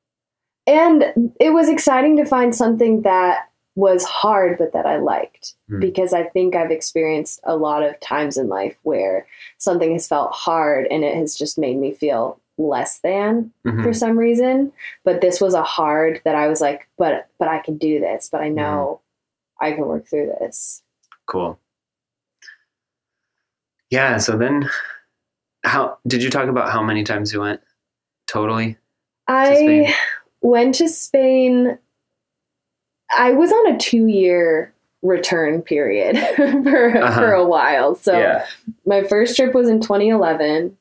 And it was exciting to find something that was hard but that I liked Hmm. because I think I've experienced a lot of times in life where something has felt hard and it has just made me feel less than Mhm. for some reason but this was a hard that I was like but but I can do this but I know I can work through this Cool. Yeah. So then, how did you talk about how many times you went totally? I went to Spain. I was on a two year return period for Uh-huh. for a while. So yeah. my first trip was in 2011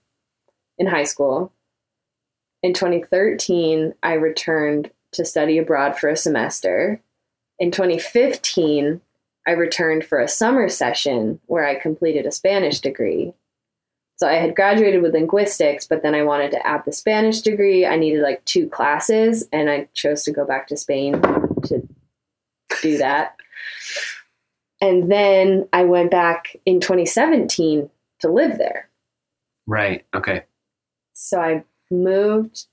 in high school. In 2013, I returned to study abroad for a semester. In 2015, I returned for a summer session where I completed a Spanish degree. So I had graduated with linguistics, but then I wanted to add the Spanish degree. I needed like two classes, and I chose to go back to Spain to do that. And then I went back in 2017 to live there. Right. Okay. So I moved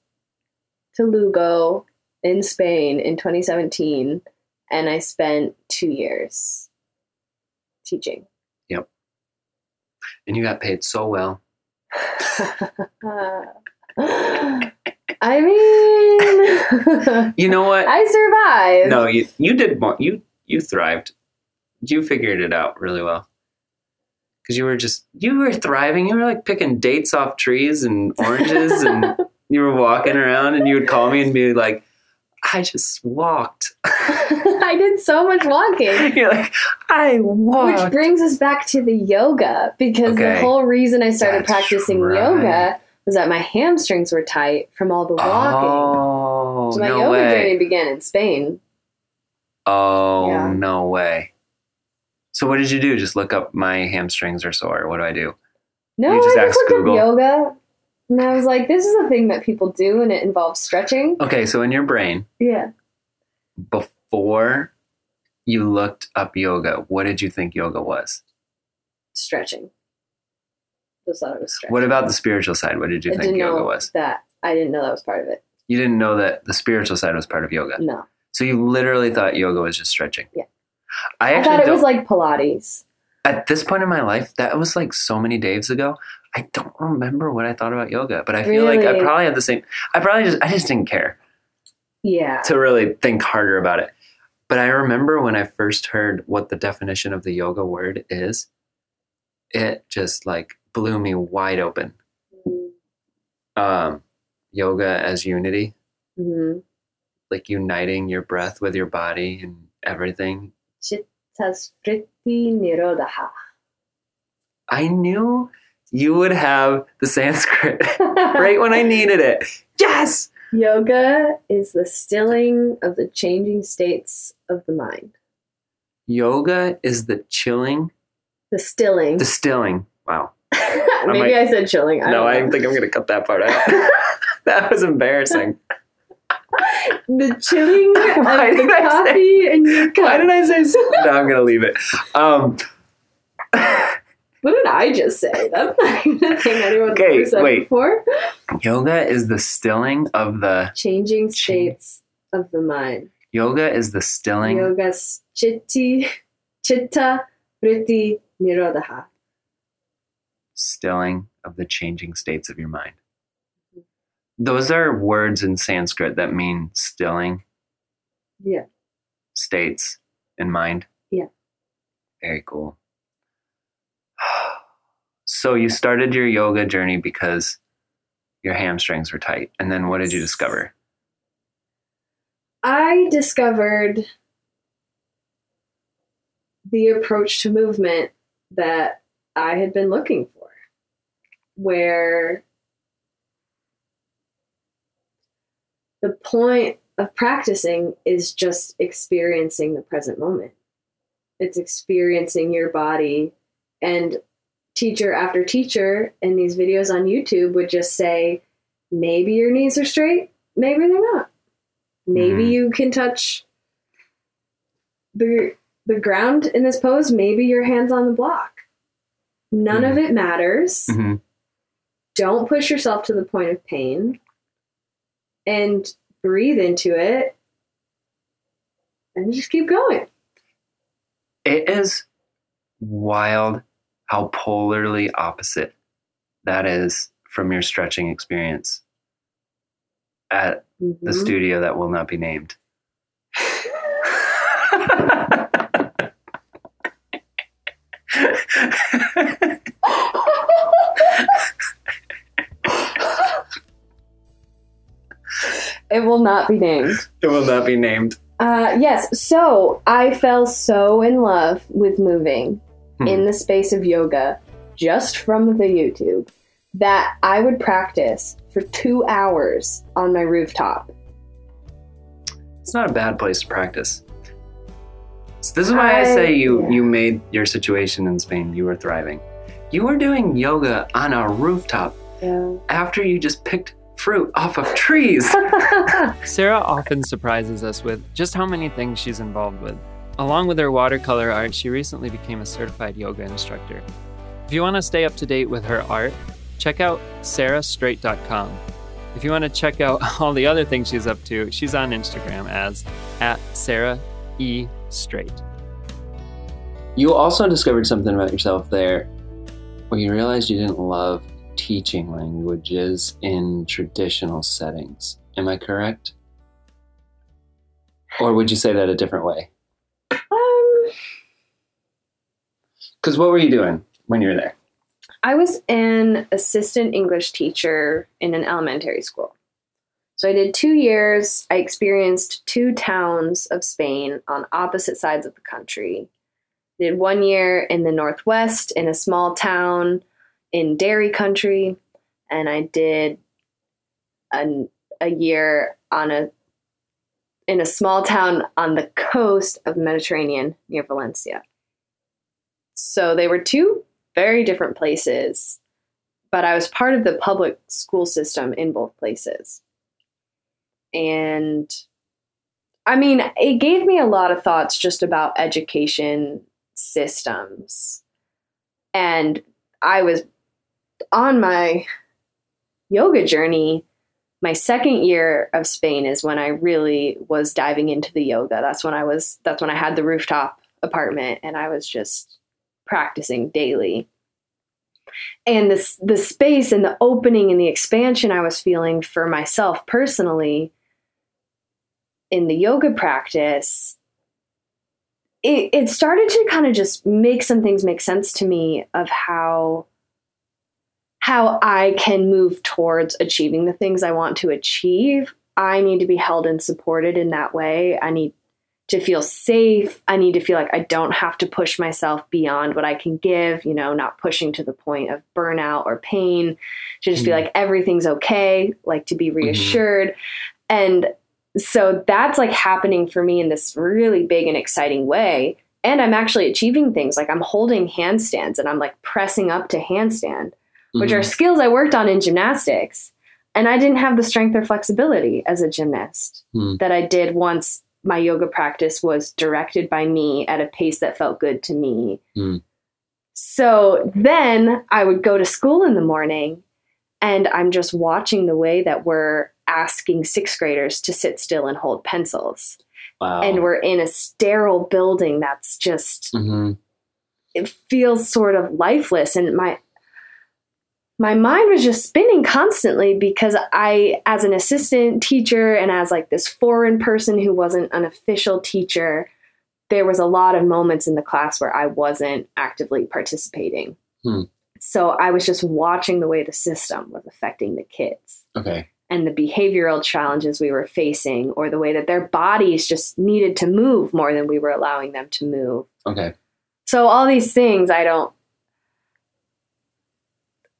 to Lugo in Spain in 2017, and I spent two years teaching. Yep. And you got paid so well. I mean, You know what? I survived. no, you you did more. You you thrived. You figured it out really well. Because you were just you were thriving. You were like picking dates off trees and oranges, and you were walking around, and you would call me and be like, "I just walked." I did so much walking. You're like, "I walked. Which brings us back to the yoga because the whole reason I started That's practicing right. yoga was that my hamstrings were tight from all the walking. Oh so my no yoga way! journey began in Spain. Oh Yeah. no way! So what did you do? Just look up my hamstrings are sore. What do I do? No, You just I just looked Google? up yoga, and I was like, "This is a thing that people do, and it involves stretching." Okay, so in your brain, Yeah, before you looked up yoga, what did you think yoga was? stretching. Just thought it was stretching. What about the spiritual side? What did you I think didn't yoga know was? that. I didn't know that was part of it. You didn't know that the spiritual side was part of yoga. No, So you literally thought yoga was just stretching. Yeah. I I, actually thought it was like Pilates. at this point in my life, that was like so many days ago. I don't remember what I thought about yoga, but I feel like I probably had the same. I probably just I just didn't care Yeah, to really think harder about it. But I remember when I first heard what the definition of the yoga word is, it just like blew me wide open. Um, yoga as unity. hmm like uniting your breath with your body and everything. Chitta Vritti Nirodha. I knew you would have the Sanskrit right when I needed it. Yes. Yoga is the stilling of the changing states of the mind. Yoga is the chilling, The stilling. the stilling. Wow. Maybe I said chilling. I no, I think I'm gonna cut that part out. that was embarrassing. the chilling Why of the I say- coffee in your cup. Why did I say? No, I'm gonna leave it. Um, What did I just say? That's not even a thing anyone's Okay, said wait. before. yoga is the stilling of the. Changing states of the mind. Yoga is the stilling. Yoga chitti, chitta, vritti, nirodha. Stilling of the changing states of your mind. Mm-hmm. Those are words in Sanskrit that mean stilling Yeah. states in mind. Yeah. Very cool. So you started your yoga journey because your hamstrings were tight. And then what did you discover? I discovered the approach to movement that I had been looking for, where the point of practicing is just experiencing the present moment. It's experiencing your body. And teacher after teacher in these videos on YouTube would just say, maybe your knees are straight, maybe they're not. Maybe Mhm. you can touch the the ground in this pose, maybe your hands on the block. None of it matters. Mhm. Don't push yourself to the point of pain. And breathe into it. And just keep going. It is wild how polarly opposite that is from your stretching experience at the Mhm. studio that will not be named. it will not be named. it will not be named. Uh, yes, so I fell so in love with moving Hmm. in the space of yoga just from the YouTube that I would practice for two hours on my rooftop. It's not a bad place to practice. So this is why I, I- say you yeah. you made your situation in Spain. You were thriving. You were doing yoga on a rooftop Yeah. after you just picked fruit off of trees. Sarah often surprises us with just how many things she's involved with. Along with her watercolor art, she recently became a certified yoga instructor. If you want to stay up to date with her art, check out sarahstraight.com. If you want to check out all the other things she's up to, she's on Instagram as at Sarah E. Straight. you also discovered something about yourself there where you realized you didn't love teaching languages in traditional settings. Am I correct? Or would you say that a different way? um, Because what were you doing when you were there? I was an assistant English teacher in an elementary school. So I did two years. I experienced two towns of Spain on opposite sides of the country. Did one year in the Northwest in a small town in dairy country, and I did an, a year on a in a small town on the coast of the Mediterranean near Valencia. So they were two very different places, but I was part of the public school system in both places. And I mean, it gave me a lot of thoughts just about education systems. And I was on my yoga journey. My second year of Spain is when I really was diving into the yoga. That's when I was, that's when I had the rooftop apartment and I was just practicing daily. And this the space and the opening and the expansion I was feeling for myself personally in the yoga practice, it, it started to kind of just make some things make sense to me of how how I can move towards achieving the things I want to achieve I need to be held and supported in that way. I need to feel safe. I need to feel like I don't have to push myself beyond what I can give, you know, not pushing to the point of burnout or pain, to just Mhm. feel like everything's okay, like to be reassured. And so that's like happening for me in this really big and exciting way. And I'm actually achieving things like I'm holding handstands and I'm like pressing up to handstand, which Mhm. are skills I worked on in gymnastics. And I didn't have the strength or flexibility as a gymnast Hmm. that I did once my yoga practice was directed by me at a pace that felt good to me. Hmm. So then I would go to school in the morning and I'm just watching the way that we're asking sixth graders to sit still and hold pencils. wow. And we're in a sterile building that's just hmm it feels sort of lifeless and my my mind was just spinning constantly because I as an assistant teacher and as like this foreign person who wasn't an official teacher there was a lot of moments in the class where I wasn't actively participating. Hmm. So I was just watching the way the system was affecting the kids Okay. and the behavioral challenges we were facing or the way that their bodies just needed to move more than we were allowing them to move. Okay. So all these things I don't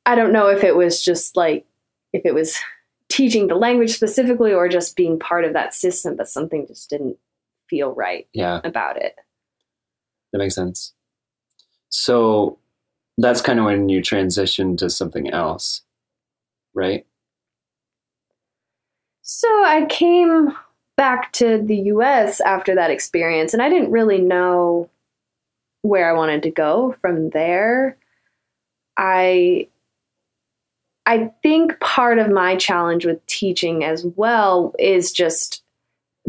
I don't know if it was just like if it was teaching the language specifically or just being part of that system but something just didn't feel right Yeah, about it. that makes sense. So that's kind of when you transition to something else, right? So I came back to the US after that experience and I didn't really know where I wanted to go from there. I I think part of my challenge with teaching as well is just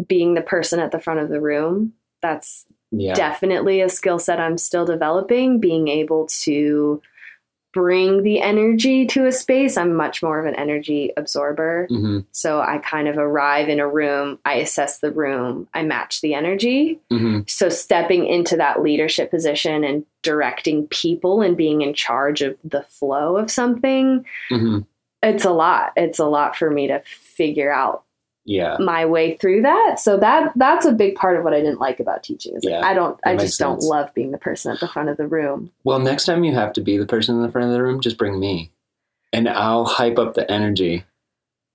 being the person at the front of the room. That's Yeah. definitely a skill set I'm still developing, being able to bring the energy to a space. I'm much more of an energy absorber. hmm So I kind of arrive in a room, I assess the room, I match the energy. hmm So stepping into that leadership position and directing people and being in charge of the flow of something, hmm it's a lot. It's a lot for me to figure out Yeah. my way through that. So that that's a big part of what I didn't like about teaching. Is like, Yeah, I don't I just makes don't love being the person at the front of the room. Well, next time you have to be the person in the front of the room, just bring me, and I'll hype up the energy,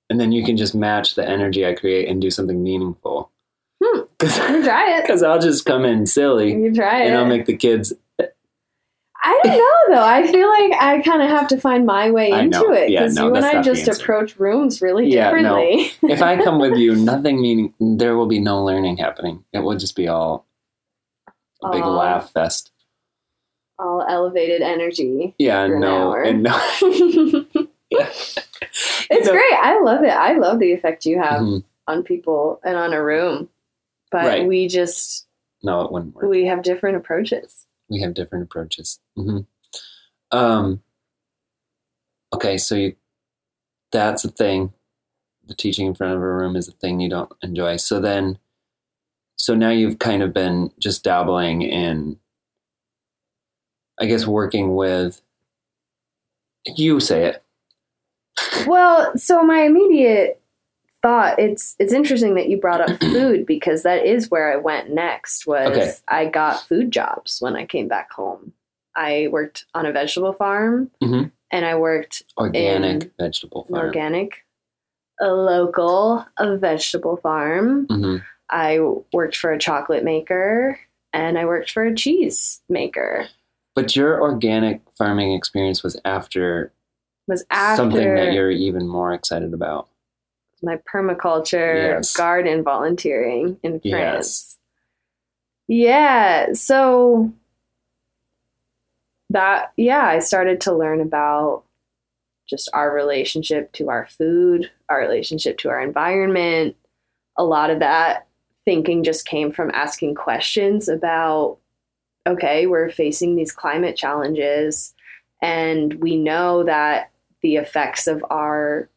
and then you can just match the energy I create and do something meaningful. Hmm. You try it. Because I'll just come in silly, You try it. and I'll make the kids. I don't know though. I feel like I kind of have to find my way I into know. it Yeah, because no, you and I just approach rooms really Yeah, no. differently. If I come with you, nothing meaning. There will be no learning happening. It will just be all a big Aw. laugh fest. All elevated energy. Yeah, an no, hour. and no. it's know- great. I love it. I love the effect you have Mhm. on people and on a room. But Right. we just No, it wouldn't work. we have different approaches. We have different approaches. hmm Um, okay, so you, that's a thing. The teaching in front of a room is a thing you don't enjoy. So then, so now you've kind of been just dabbling in, I guess, working with. You say it. Well, so my immediate thought it's it's interesting that you brought up food because that is where I went next was Okay. I got food jobs when I came back home. I worked on a vegetable farm Mhm. and I worked Organic vegetable farm. organic a local a vegetable farm. hmm I worked for a chocolate maker and I worked for a cheese maker. But your organic farming experience was after, Was after something that you're even more excited about. My permaculture Yes. garden volunteering in France. Yes. France. Yeah, so that yeah, I started to learn about just our relationship to our food, our relationship to our environment. A lot of that thinking just came from asking questions about okay, we're facing these climate challenges and we know that the effects of our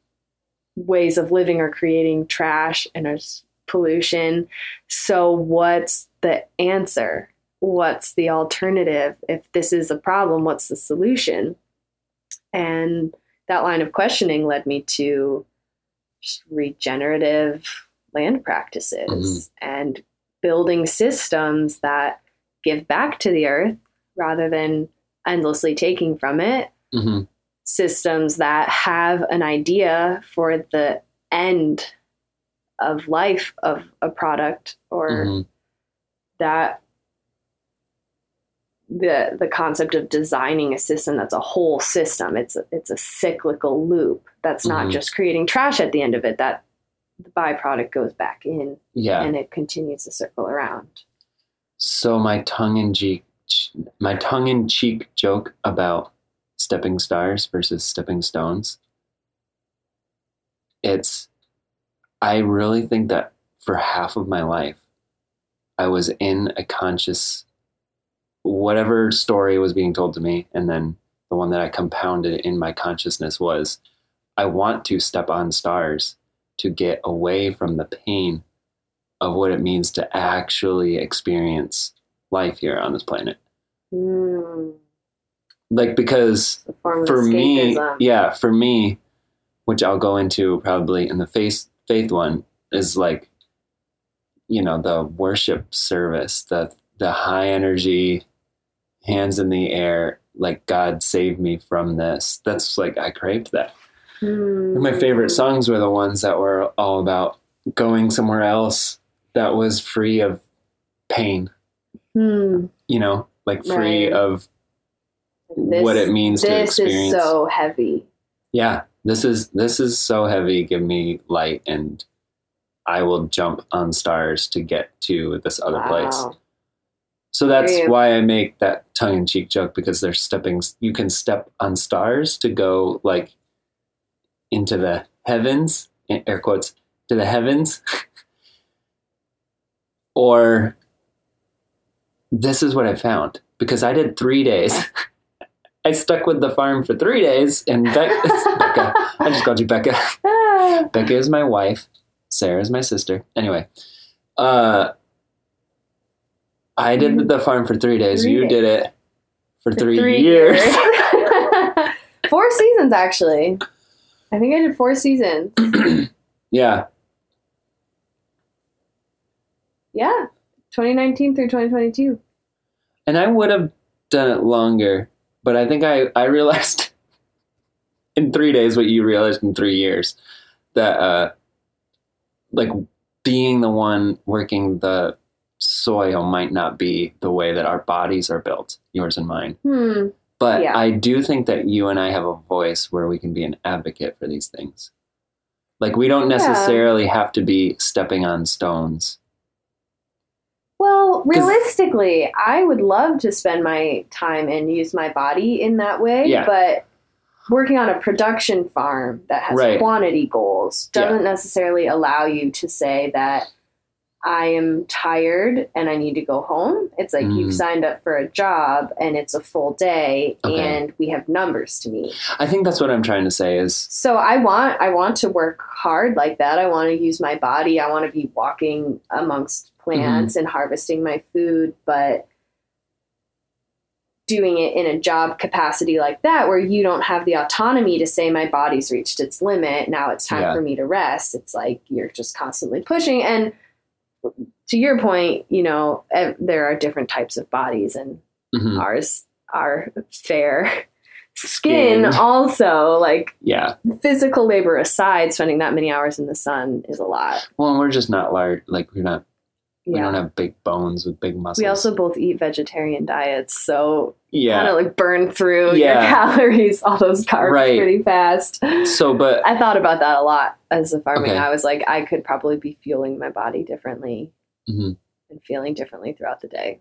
ways of living are creating trash and there's pollution. So, what's the answer? What's the alternative? If this is a problem, what's the solution? And that line of questioning led me to regenerative land practices and building systems that give back to the earth rather than endlessly taking from it. hmm Systems that have an idea for the end of life of a product or hmm that the the concept of designing a system that's a whole system it's a, it's a cyclical loop that's not Mhm. just creating trash at the end of it that the byproduct goes back in Yeah. and it continues to circle around So my tongue in cheek, my tongue in cheek joke about stepping stars versus stepping stones. It's, I really think that for half of my life, I was in a conscious, whatever story was being told to me, and then the one that I compounded in my consciousness was, I want to step on stars to get away from the pain of what it means to actually experience life here on this planet. mm, Like, because a form of for me, yeah, for me, which I'll go into probably in the faith faith one, is like, you know, the worship service, the the high energy, hands in the air, like God save me from this. That's like I craved that. Mm. My favorite songs were the ones that were all about going somewhere else that was free of pain, Hmm. you know, like free Right. of This- what it means to experience. this is so heavy yeah, this is this is so heavy. Give me light, and I will jump on stars to get to this other place. So that's why I make that tongue in cheek joke because they're stepping. You can step on stars to go like into the heavens, air quotes, to the heavens, or this is what I found because I did three days. I stuck with the farm for three days, and Be- Becca, I just called you Becca. Becca is my wife. Sarah is my sister. Anyway, uh, I did the farm for three days. Three you days. did it for For three, years. four seasons, actually. I think I did four seasons. yeah. Yeah, 2019 through 2022. And I would have done it longer, but I think I, I realized in three days what you realized in three years that, uh, like, being the one working the soil might not be the way that our bodies are built, yours and mine. Hmm. But Yeah. I do think that you and I have a voice where we can be an advocate for these things. Like we don't Yeah. necessarily have to be stepping on stones. Well, realistically, I would love to spend my time and use my body in that way, Yeah. but working on a production farm that has Right. quantity goals doesn't necessarily allow you to say that I am tired and I need to go home. It's like Mm. you've signed up for a job and it's a full day Okay. and we have numbers to meet. I think that's what I'm trying to say is So I want I want to work hard like that. I want to use my body. I want to be walking amongst plants and harvesting my food, but doing it in a job capacity like that where you don't have the autonomy to say my body's reached its limit, now it's time Yeah. for me to rest. It's like you're just constantly pushing and to your point, you know, ev- there are different types of bodies and mhm, ours are fair skin Skin. also like yeah. physical labor aside, spending that many hours in the sun is a lot. Well, and we're just not large. Like we're not. We don't have big bones with big muscles. We also both eat vegetarian diets, so yeah. kind of like burn through your calories, all those carbs Right. pretty fast. So, but I thought about that a lot as a farming. Okay. I was like, I could probably be fueling my body differently mhm. and feeling differently throughout the day.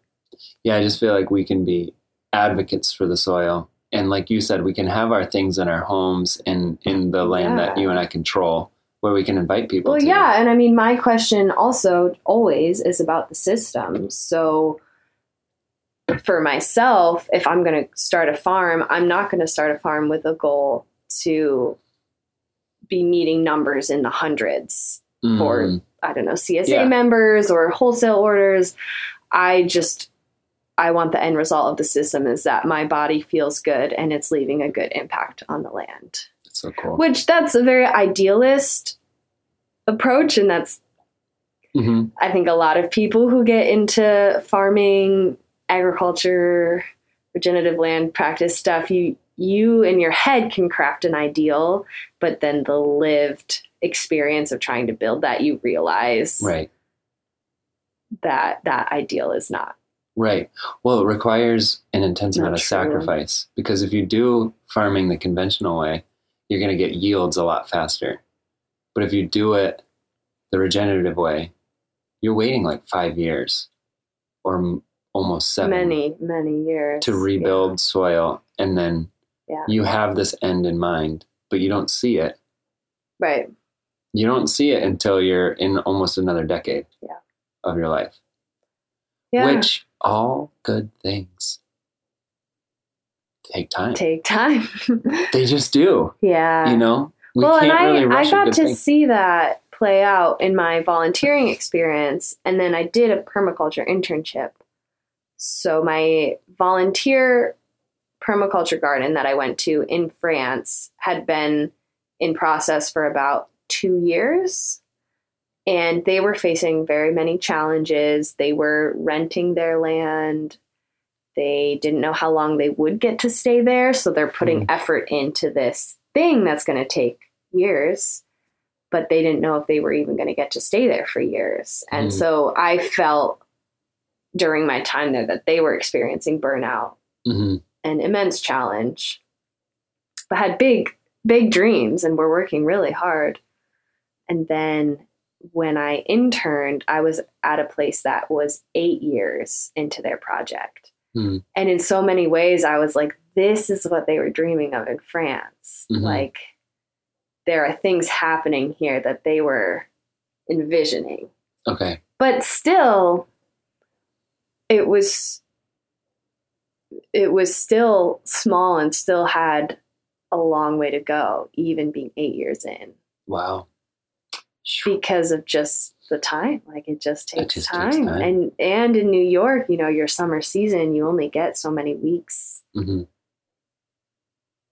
yeah, I just feel like we can be advocates for the soil, and like you said, we can have our things in our homes and in the land that you and I control, where we can invite people. Well, to. yeah, and I mean, my question also always is about the system. So, for myself, if I'm going to start a farm, I'm not going to start a farm with a goal to be meeting numbers in the hundreds for Mhm. I don't know CSA Yeah. members or wholesale orders. I just I want the end result of the system is that my body feels good and it's leaving a good impact on the land so cool. which that's a very idealist approach, and that's hmm I think a lot of people who get into farming, agriculture, regenerative land practice stuff, you you in your head can craft an ideal, but then the lived experience of trying to build that, you realize Right. that that ideal is not. Right. Well, it requires an intense Not amount of true. sacrifice because if you do farming the conventional way, you're going to get yields a lot faster. But if you do it the regenerative way, you're waiting like five years or m- almost seven Many, many years. to rebuild soil. And then Yeah. you have this end in mind, but you don't see it. Right. You don't see it until you're in almost another decade Yeah. of your life, Yeah. which all good things take time. take time. They just do. yeah. You know, we well, and I, really I got to thing. see that play out in my volunteering experience, and then I did a permaculture internship. So my volunteer permaculture garden that I went to in France had been in process for about two years. And they were facing very many challenges. They were renting their land. They didn't know how long they would get to stay there. So they're putting effort into this thing that's going to take years. But they didn't know if they were even going to get to stay there for years. And Mhm. so I felt during my time there that they were experiencing burnout Mhm. an immense challenge, but had big, big dreams and were working really hard. And then when I interned, I was at a place that was eight years into their project. Hmm. And in so many ways, I was like, this is what they were dreaming of in France. Mhm. Like, there are things happening here that they were envisioning Okay. but still it was it was still small and still had a long way to go even being eight years in Wow. because of just the time like it just takes, just time. takes time. and and in new york you know your summer season you only get so many weeks hmm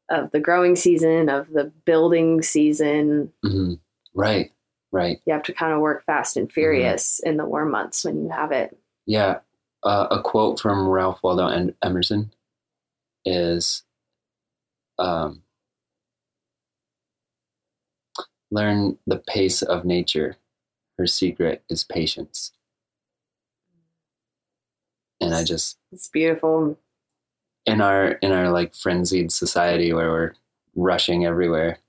of the growing season of the building season hmm Right. Right. you have to kind of work fast and furious in the warm months when you have it Yeah. Uh, a quote from Ralph Waldo Em- Emerson is um, learn the pace of nature. Her secret is patience. And I just it's beautiful in our in our like frenzied society where we're rushing everywhere,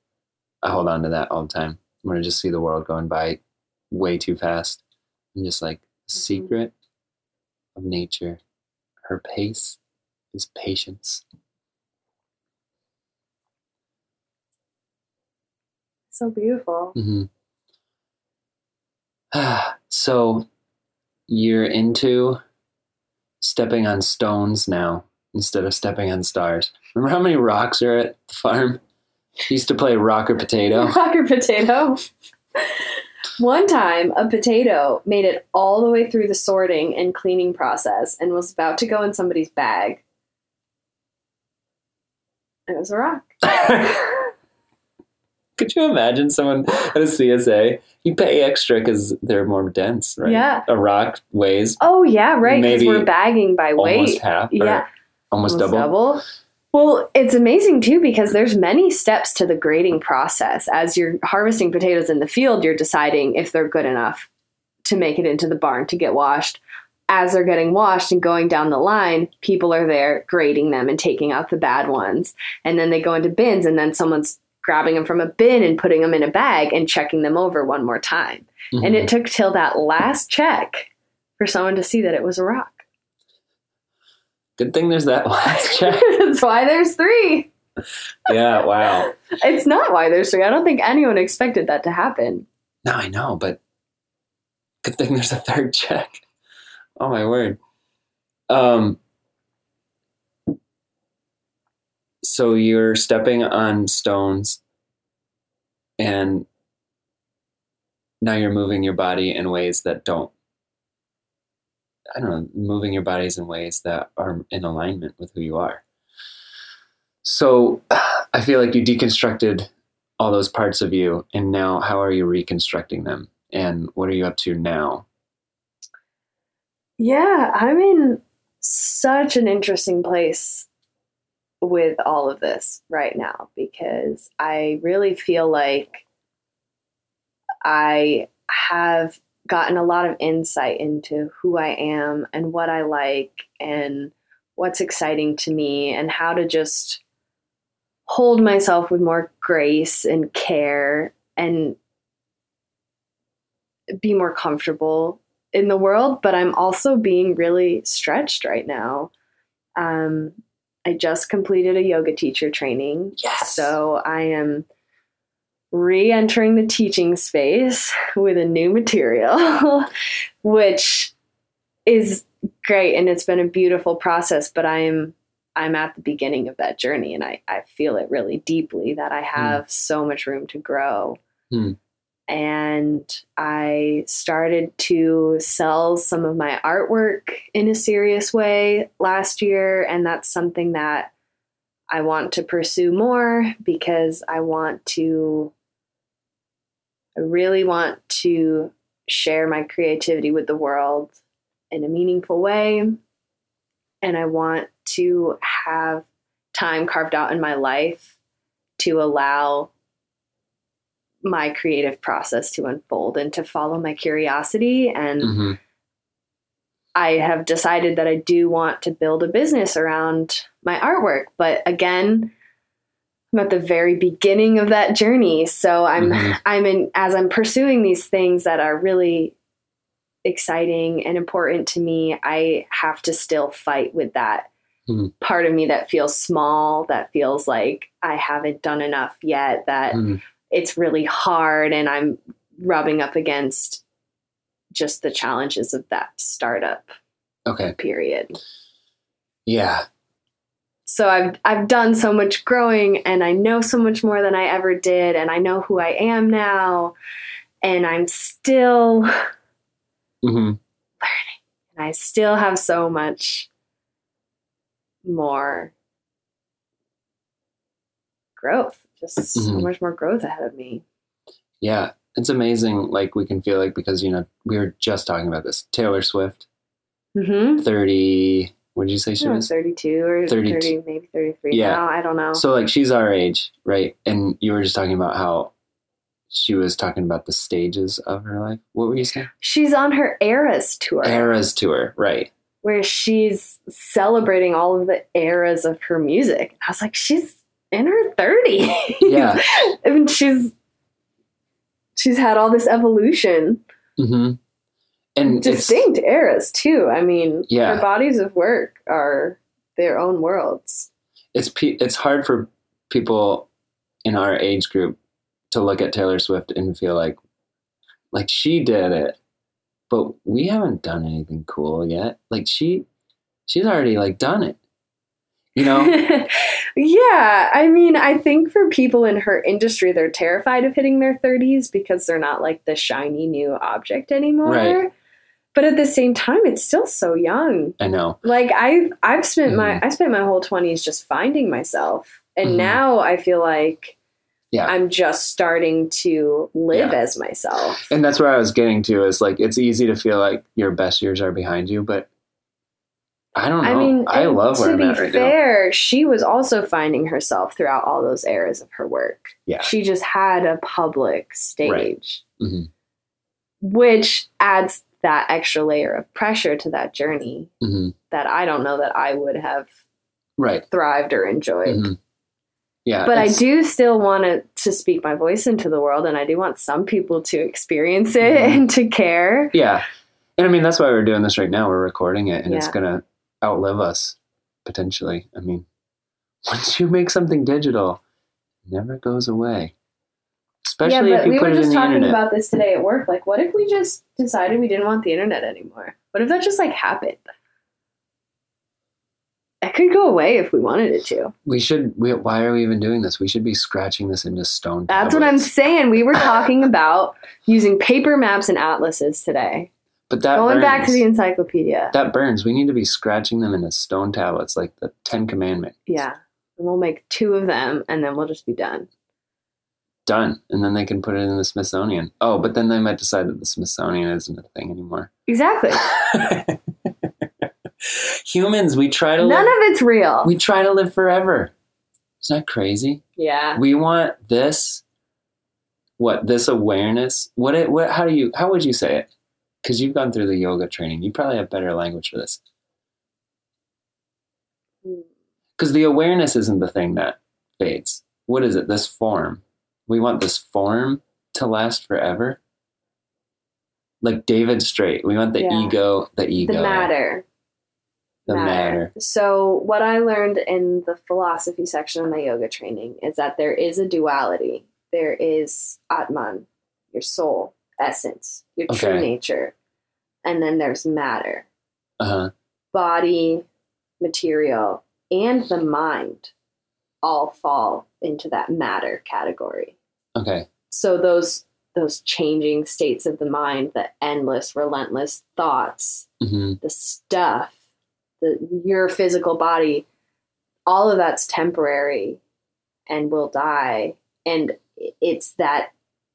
I hold on to that all the time. When I just see the world going by way too fast. I'm just like secret of nature. Her pace is patience. so beautiful hmm so you're into stepping on stones now instead of stepping on stars. Remember how many rocks are at the farm? Used to play rock or potato. Rocker potato. One time, a potato made it all the way through the sorting and cleaning process and was about to go in somebody's bag. It was a rock. Could you imagine someone at a CSA? You pay extra because they're more dense, right? Yeah. A rock weighs Oh, yeah, right. Because we're bagging by almost weight. half, or Yeah. almost, double. Well, it's amazing too because there's many steps to the grading process. As you're harvesting potatoes in the field, you're deciding if they're good enough to make it into the barn to get washed. As they're getting washed and going down the line, people are there grading them and taking out the bad ones. And then they go into bins and then someone's grabbing them from a bin and putting them in a bag and checking them over one more time. Mhm. And it took till that last check for someone to see that it was a rock. Good thing there's that last check. That's why there's three. yeah, wow. It's not why there's three. I don't think anyone expected that to happen. No, I know, but good thing there's a third check. Oh my word. Um so you're stepping on stones and now you're moving your body in ways that don't I don't know, moving your bodies in ways that are in alignment with who you are. So I feel like you deconstructed all those parts of you and now how are you reconstructing them? And what are you up to now? Yeah, I'm in such an interesting place with all of this right now because I really feel like I have gotten a lot of insight into who I am and what I like and what's exciting to me and how to just hold myself with more grace and care and be more comfortable in the world, but I'm also being really stretched right now. Um, I just completed a yoga teacher training. Yes. So I am re entering the teaching space with a new material, which is great and it's been a beautiful process, but I'm I'm at the beginning of that journey and I, I feel it really deeply that I have so much room to grow. Hmm. And I started to sell some of my artwork in a serious way last year. And that's something that I want to pursue more because I want to, I really want to share my creativity with the world in a meaningful way. And I want to have time carved out in my life to allow my creative process to unfold and to follow my curiosity. And hmm I have decided that I do want to build a business around my artwork. But again, I'm at the very beginning of that journey. So I'm Mhm. I'm in as I'm pursuing these things that are really exciting and important to me, I have to still fight with that Hmm. part of me that feels small, that feels like I haven't done enough yet, that Hmm. It's really hard and I'm rubbing up against just the challenges of that startup okay period. yeah So I've I've done so much growing and I know so much more than I ever did and I know who I am now and I'm still hmm and I still have so much more growth. Just so Mhm. much more growth ahead of me. yeah it's amazing like we can feel like because you know we were just talking about this taylor swift Mm-hmm. 30 what did you say she was 32 or 32. 30, maybe 33 Yeah. now. I don't know. So like she's our age, right? And you were just talking about how she was talking about the stages of her life. What were you saying? She's on her Eras tour Eras tour, right? where she's celebrating all of the eras of her music. I was like, she's in her 30s. Yeah. I mean, she's she's had all this evolution. hmm And distinct eras too. I mean, Yeah. her bodies of work are their own worlds. it's pe- it's hard for people in our age group to look at Taylor Swift and feel like like she did it, but we haven't done anything cool yet. Like she she's already like done it. You know? yeah, I mean, I think for people in her industry, they're terrified of hitting their 30s because they're not like the shiny new object anymore. Right. But at the same time, it's still so young. I know. Like I've I've spent my Mhm. I spent my whole 20s just finding myself. And Mhm. now I feel like Yeah. I'm just starting to live Yeah. as myself. And that's where I was getting to is like it's easy to feel like your best years are behind you, but I don't know. I mean, I love where to I'm be at right now. fair, she was also finding herself throughout all those eras of her work. Yeah. She just had a public stage, Mhm. which adds that extra layer of pressure to that journey hmm that I don't know that I would have Right. thrived or enjoyed. Mhm. Yeah. But I do still want to, to speak my voice into the world, and I do want some people to experience it Mhm. and to care. Yeah. And I mean, that's why we're doing this right now. We're recording it and it's going to outlive us potentially. I mean, once you make something digital, it never goes away. Especially yeah, if but you we put were it in just talking internet. about this today at work. Like, what if we just decided we didn't want the internet anymore? What if that just like happened? It could go away if we wanted it to. we should, we, why are we even doing this? We should be scratching this into stone. That's what I'm saying. We were talking about using paper maps and atlases today. But that Going back to the encyclopedia. that burns. We need to be scratching them into stone tablets like the Ten Commandments. yeah. And we'll make two of them and then we'll just be done. done, and then they can put it in the Smithsonian. Oh, but then they might decide that the Smithsonian isn't a thing anymore. Exactly. Humans, we try to None live. of it's real. we try to live forever. Isn't that crazy? yeah. We want this. What this awareness? What it? What? How do you? How would you say it? Because you've gone through the yoga training, you probably have better language for this. Hmm. Because the awareness isn't the thing that fades. What is it? This form. We want this form to last forever. Like David Straight, we want the Yeah. ego, the ego, The matter. the matter. So, what I learned in the philosophy section of my yoga training is that there is a duality. There is Atman, your soul, essence, your true nature. And then there's matter, Uh huh. body, material, and the mind all fall into that matter category. Okay. So those those changing states of the mind, the endless, relentless thoughts, hmm the stuff, the your physical body, all of that's temporary and will die. And it's that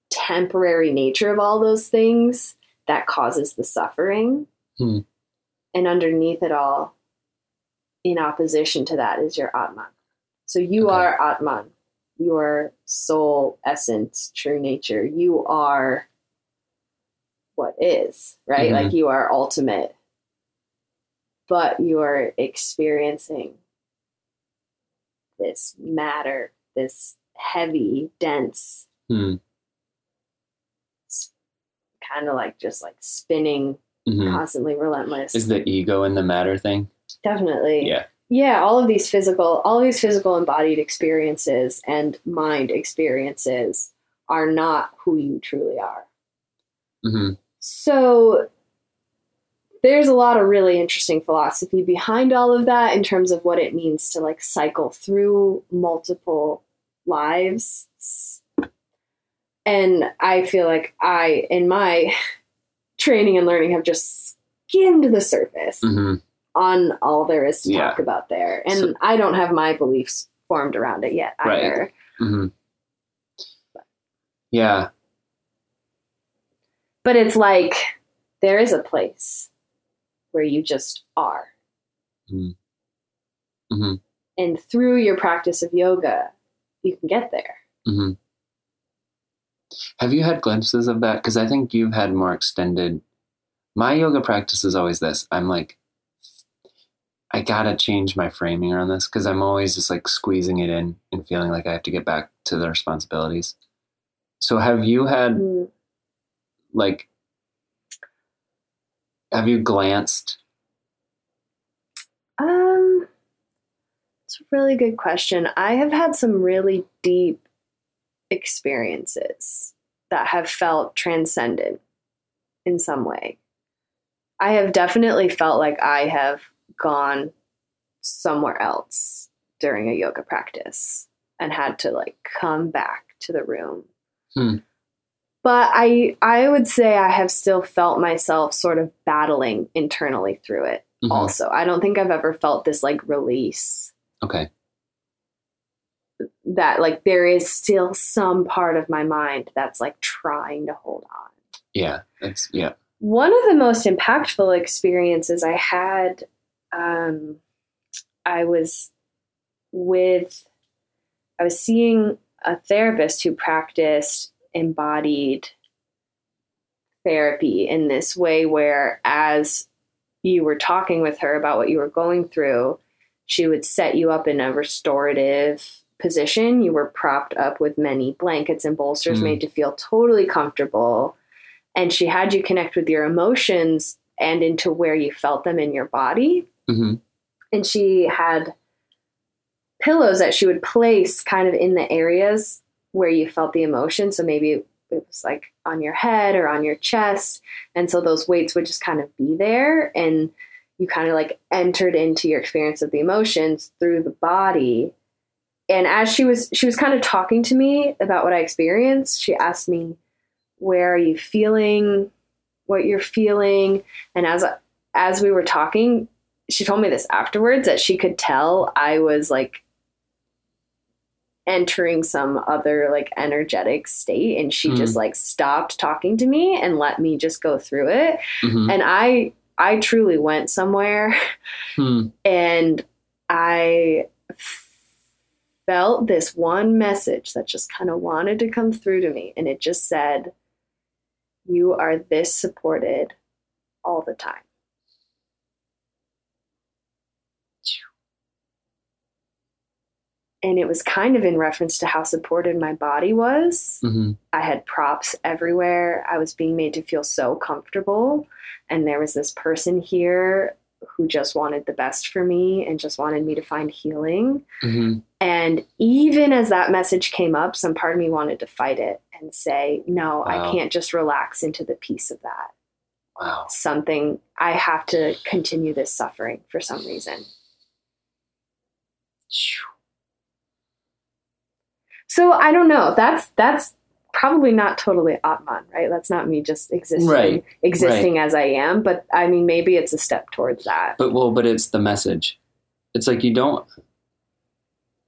temporary nature of all those things that causes the suffering. Hmm. And underneath it all, in opposition to that, is your Atman. So you Okay. are Atman, your soul, essence, true nature. You are what is, right? Mhm. Like you are ultimate, but you are experiencing this matter, this heavy, dense, Hmm. Kind of like just like spinning, hmm constantly relentless. Is the ego in the matter thing? Definitely. Yeah. Yeah, all of these physical, all of these physical embodied experiences and mind experiences are not who you truly are. hmm So there's a lot of really interesting philosophy behind all of that in terms of what it means to like cycle through multiple lives. And I feel like I, in my training and learning, have just skimmed the surface hmm on all there is to Yeah. talk about there. And So- I don't have my beliefs formed around it yet Right. either. hmm Yeah. But it's like there is a place where you just are. hmm And through your practice of yoga, you can get there. Have you had glimpses of that? Because I think you've had more extended. My yoga practice is always this. I'm like, I gotta change my framing around this because I'm always just like squeezing it in and feeling like I have to get back to the responsibilities. So have you had Mm. like, have you glanced? Um, it's a really good question. I have had some really deep experiences that have felt transcendent in some way. I have definitely felt like I have gone somewhere else during a yoga practice and had to like come back to the room. Hmm. But I I would say I have still felt myself sort of battling internally through it Mhm. also. I don't think I've ever felt this like release Okay. That like there is still some part of my mind that's like trying to hold on. Yeah. That's yeah. One of the most impactful experiences I had, um, I was with, I was seeing a therapist who practiced embodied therapy in this way where as you were talking with her about what you were going through, she would set you up in a restorative position. You were propped up with many blankets and bolsters Mm. made to feel totally comfortable. And she had you connect with your emotions and into where you felt them in your body. hmm And she had pillows that she would place kind of in the areas where you felt the emotion. So maybe it was like on your head or on your chest. And so those weights would just kind of be there. And you kind of like entered into your experience of the emotions through the body. And as she was she was kind of talking to me about what I experienced, she asked me, "Where are you feeling? What you're feeling?" And as as we were talking, she told me this afterwards that she could tell I was like entering some other like energetic state and she Mhm. just like stopped talking to me and let me just go through it Mhm. and i i truly went somewhere Hmm. and i felt this one message that just kind of wanted to come through to me and it just said you are this supported all the time and it was kind of in reference to how supported my body was Mhm. I had props everywhere. I was being made to feel so comfortable. And there was this person here who just wanted the best for me and just wanted me to find healing. Mhm. And even as that message came up, some part of me wanted to fight it and say, no, I can't just relax into the peace of that. Wow. Something, I have to continue this suffering for some reason. So I don't know. That's that's probably not totally Atman, right? That's not me just existing Right, existing as I am, but I mean maybe it's a step towards that. But well, but it's the message. It's like you don't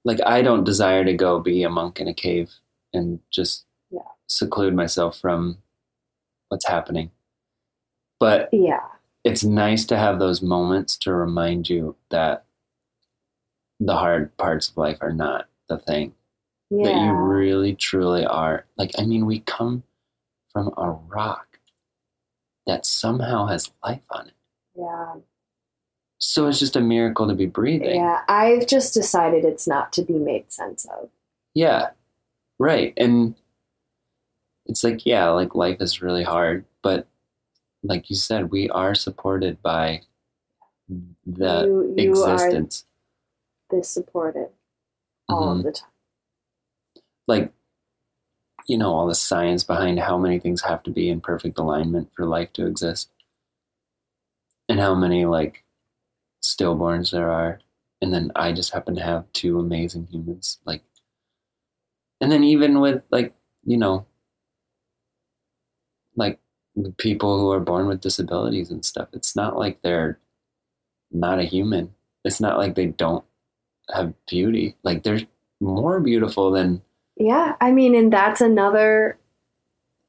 like I don't desire to go be a monk in a cave and just Yeah. seclude myself from what's happening. But yeah. it's nice to have those moments to remind you that the hard parts of life are not the thing. Yeah. That you really truly are. Like I mean we come from a rock that somehow has life on it. yeah. So it's just a miracle to be breathing. Yeah. I've just decided it's not to be made sense of. Yeah, right. And it's like, yeah, like life is really hard, but like you said, we are supported by the you you are existence. this supported all Mhm. of the time. Like, you know, all the science behind how many things have to be in perfect alignment for life to exist, and how many like stillborns there are. And then I just happen to have two amazing humans. Like, and then even with like, you know, like people who are born with disabilities and stuff, it's not like they're not a human. It's not like they don't have beauty. Like they're more beautiful than Yeah, I mean, and that's another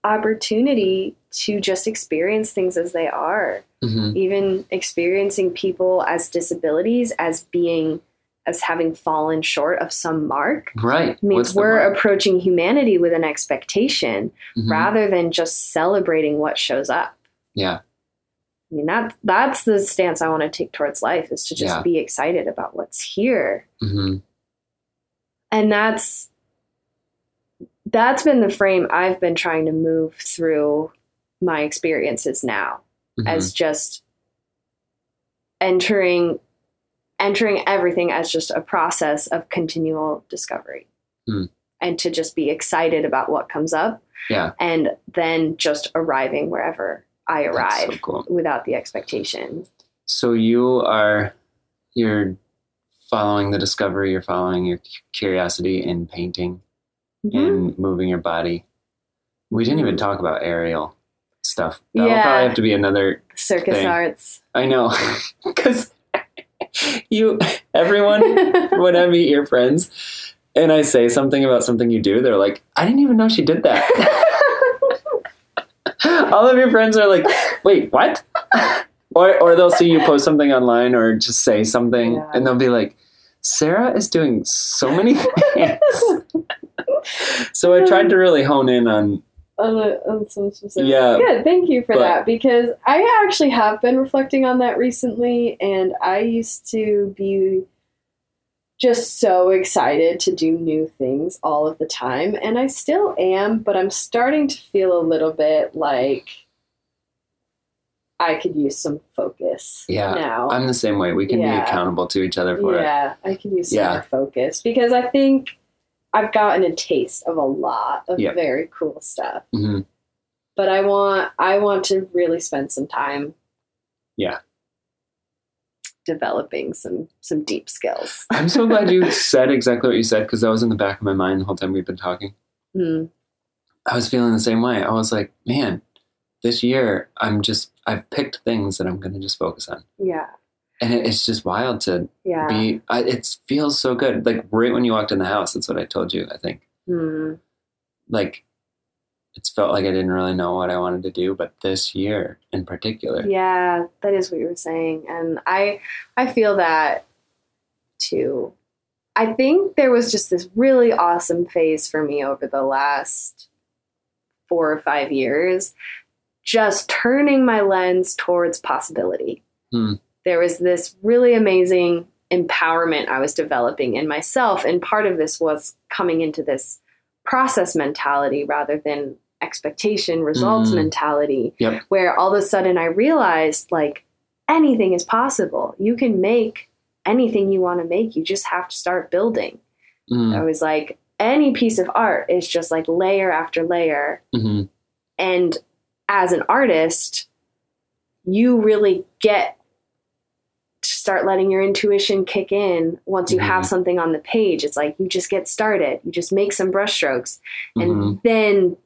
opportunity to just experience things as they are. Mhm. Even experiencing people as disabilities as being as having fallen short of some mark right. means What's we're approaching humanity with an expectation Mhm. rather than just celebrating what shows up. Yeah. I mean that that's the stance I want to take towards life is to just Yeah. be excited about what's here. hmm and that's that's been the frame I've been trying to move through my experiences now Mm-hmm. as just entering entering everything as just a process of continual discovery Hmm. and to just be excited about what comes up Yeah. and then just arriving wherever I arrive so cool. without the expectation So you are you're following the discovery, you're following your curiosity in painting Mm-hmm. and moving your body. We didn't even talk about aerial stuff. That'll Yeah. probably have to be another circus thing. arts I know. Cause you everyone when I meet your friends and I say something about something you do, they're like, I didn't even know she did that. All of your friends are like, wait, what? or, or they'll see you post something online or just say something Yeah. and they'll be like, Sarah is doing so many things. so I tried to really hone in on, on, a, on some. Yeah, Good. Thank you for but- that because I actually have been reflecting on that recently, and I used to be just so excited to do new things all of the time, and I still am, but I'm starting to feel a little bit like I could use some focus Yeah, now. I'm the same way. We can Yeah. be accountable to each other for it. yeah, I could use some Yeah. more focus because I think I've gotten a taste of a lot of Yep. very cool stuff. hmm But I want I want to really spend some time Yeah. developing some some deep skills. I'm so glad you said exactly what you said because that was in the back of my mind the whole time we've been talking. Hmm. I was feeling the same way. I was like, man, this year I'm just I've picked things that I'm going to just focus on. Yeah. And it, it's just wild to Yeah. be. I, it feels so good. Like right when you walked in the house, that's what I told you. I think Hmm. like it's felt like I didn't really know what I wanted to do, but this year in particular, Yeah, that is what you were saying, and I I feel that too. I think there was just this really awesome phase for me over the last four or five years, just turning my lens towards possibility. Hmm. There was this really amazing empowerment I was developing in myself, and part of this was coming into this process mentality rather than expectation results Mm. mentality Yep. where all of a sudden I realized like anything is possible. You can make anything you want to make. You just have to start building. Mm, I was like, any piece of art is just like layer after layer. mhm. And as an artist, you really get start letting your intuition kick in once you have Mhm. something on the page. It's like you just get started, you just make some brushstrokes, and Mhm. then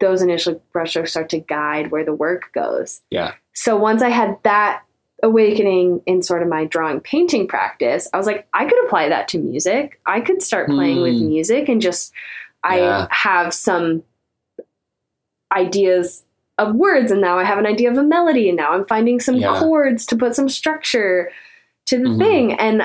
those initial brushstrokes start to guide where the work goes. Yeah. So once I had that awakening in sort of my drawing painting practice, I was like, I could apply that to music. I could start playing with Hmm. music and just Yeah. I have some ideas of words and now I have an idea of a melody and now I'm finding some Yeah. chords to put some structure to the Mhm. thing and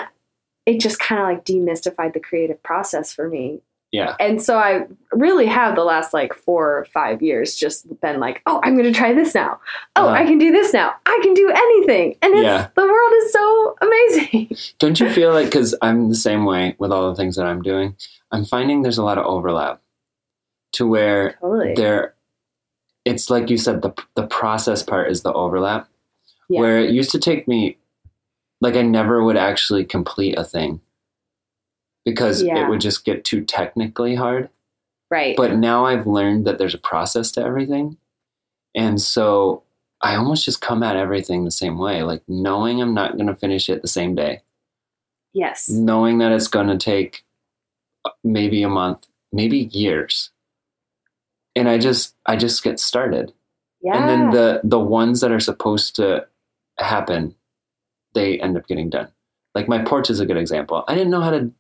it just kind of like demystified the creative process for me Yeah. and so I really have the last like four or five years just been like, oh, I'm going to try this now. Oh, Uh-huh. I can do this now. I can do anything, and it's Yeah. the world is so amazing. Don't you feel like because I'm the same way with all the things that I'm doing, I'm finding there's a lot of overlap to where totally. there it's like you said the the process part is the overlap Yeah. where it used to take me like I never would actually complete a thing because Yeah. it would just get too technically hard Right. but now I've learned that there's a process to everything and so I almost just come at everything the same way like knowing I'm not going to finish it the same day yes. knowing that it's going to take uh, maybe a month maybe years and i just i just get started Yeah. and then the the ones that are supposed to happen they end up getting done like my porch is a good example i didn't know how to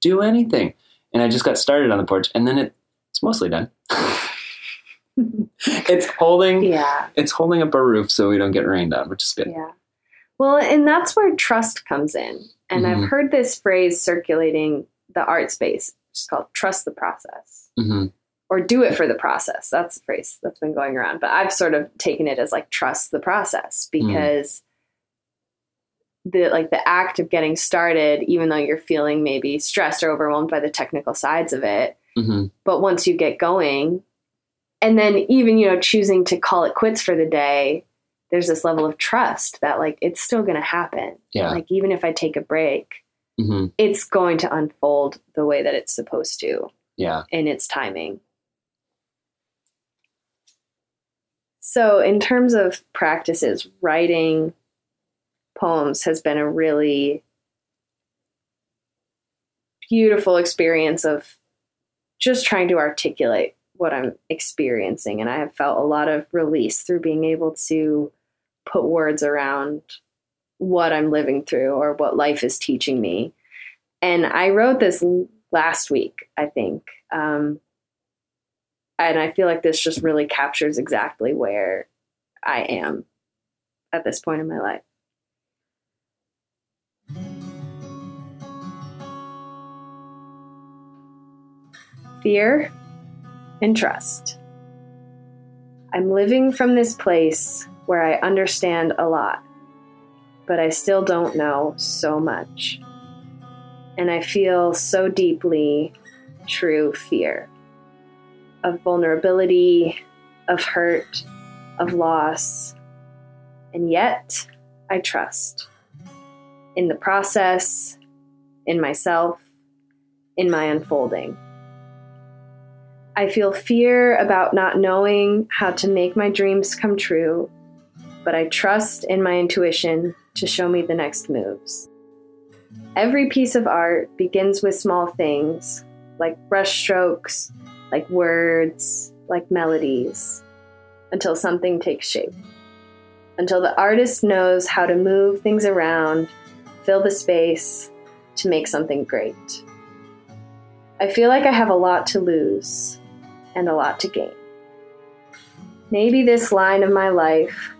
do anything and i just got started on the porch and then it, it's mostly done it's holding yeah. it's holding up a roof so we don't get rained on which is good Yeah. Well, and that's where trust comes in. And I've Mhm. heard this phrase circulating the art space. It's called trust the process. hmm or do it for the process. That's the phrase that's been going around. But I've sort of taken it as like trust the process because the like the act of getting started, even though you're feeling maybe stressed or overwhelmed by the technical sides of it, hmm but once you get going, and then even you know choosing to call it quits for the day, there's this level of trust that like it's still going to happen. yeah Like even if I take a break, hmm it's going to unfold the way that it's supposed to yeah in its timing. So, in terms of practices, writing poems has been a really beautiful experience of just trying to articulate what I'm experiencing. And I have felt a lot of release through being able to put words around what I'm living through or what life is teaching me. And I wrote this last week, I think. Um, and I feel like this just really captures exactly where I am at this point in my life. Fear and trust. I'm living from this place where I understand a lot, but I still don't know so much. And I feel so deeply true fear of vulnerability, of hurt, of loss. And yet, I trust in the process, in myself, in my unfolding. I feel fear about not knowing how to make my dreams come true, but I trust in my intuition to show me the next moves. Every piece of art begins with small things like brushstrokes, like words, like melodies, until something takes shape. until the artist knows how to move things around, fill the space to make something great. I feel like I have a lot to lose and a lot to gain. Maybe this line of my life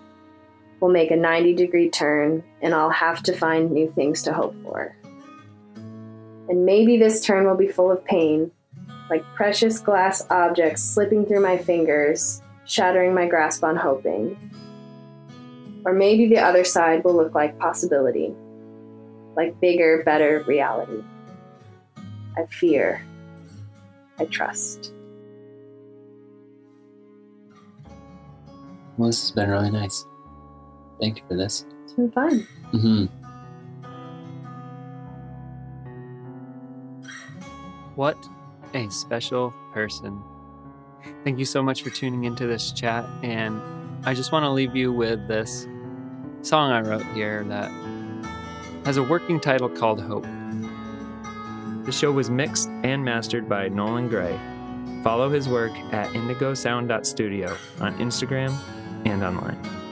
will make a 90 degree turn and I'll have to find new things to hope for. And maybe this turn will be full of pain, like precious glass objects slipping through my fingers, shattering my grasp on hoping. Or maybe the other side will look like possibility, like bigger, better reality. I fear. I trust. Well, this has been really nice. Thank you for this. It's been fun. hmm What a special person. Thank you so much for tuning into this chat. And I just want to leave you with this song I wrote here that has a working title called Hope. The show was mixed and mastered by Nolan Gray. Follow his work at indigosound.studio on Instagram and online.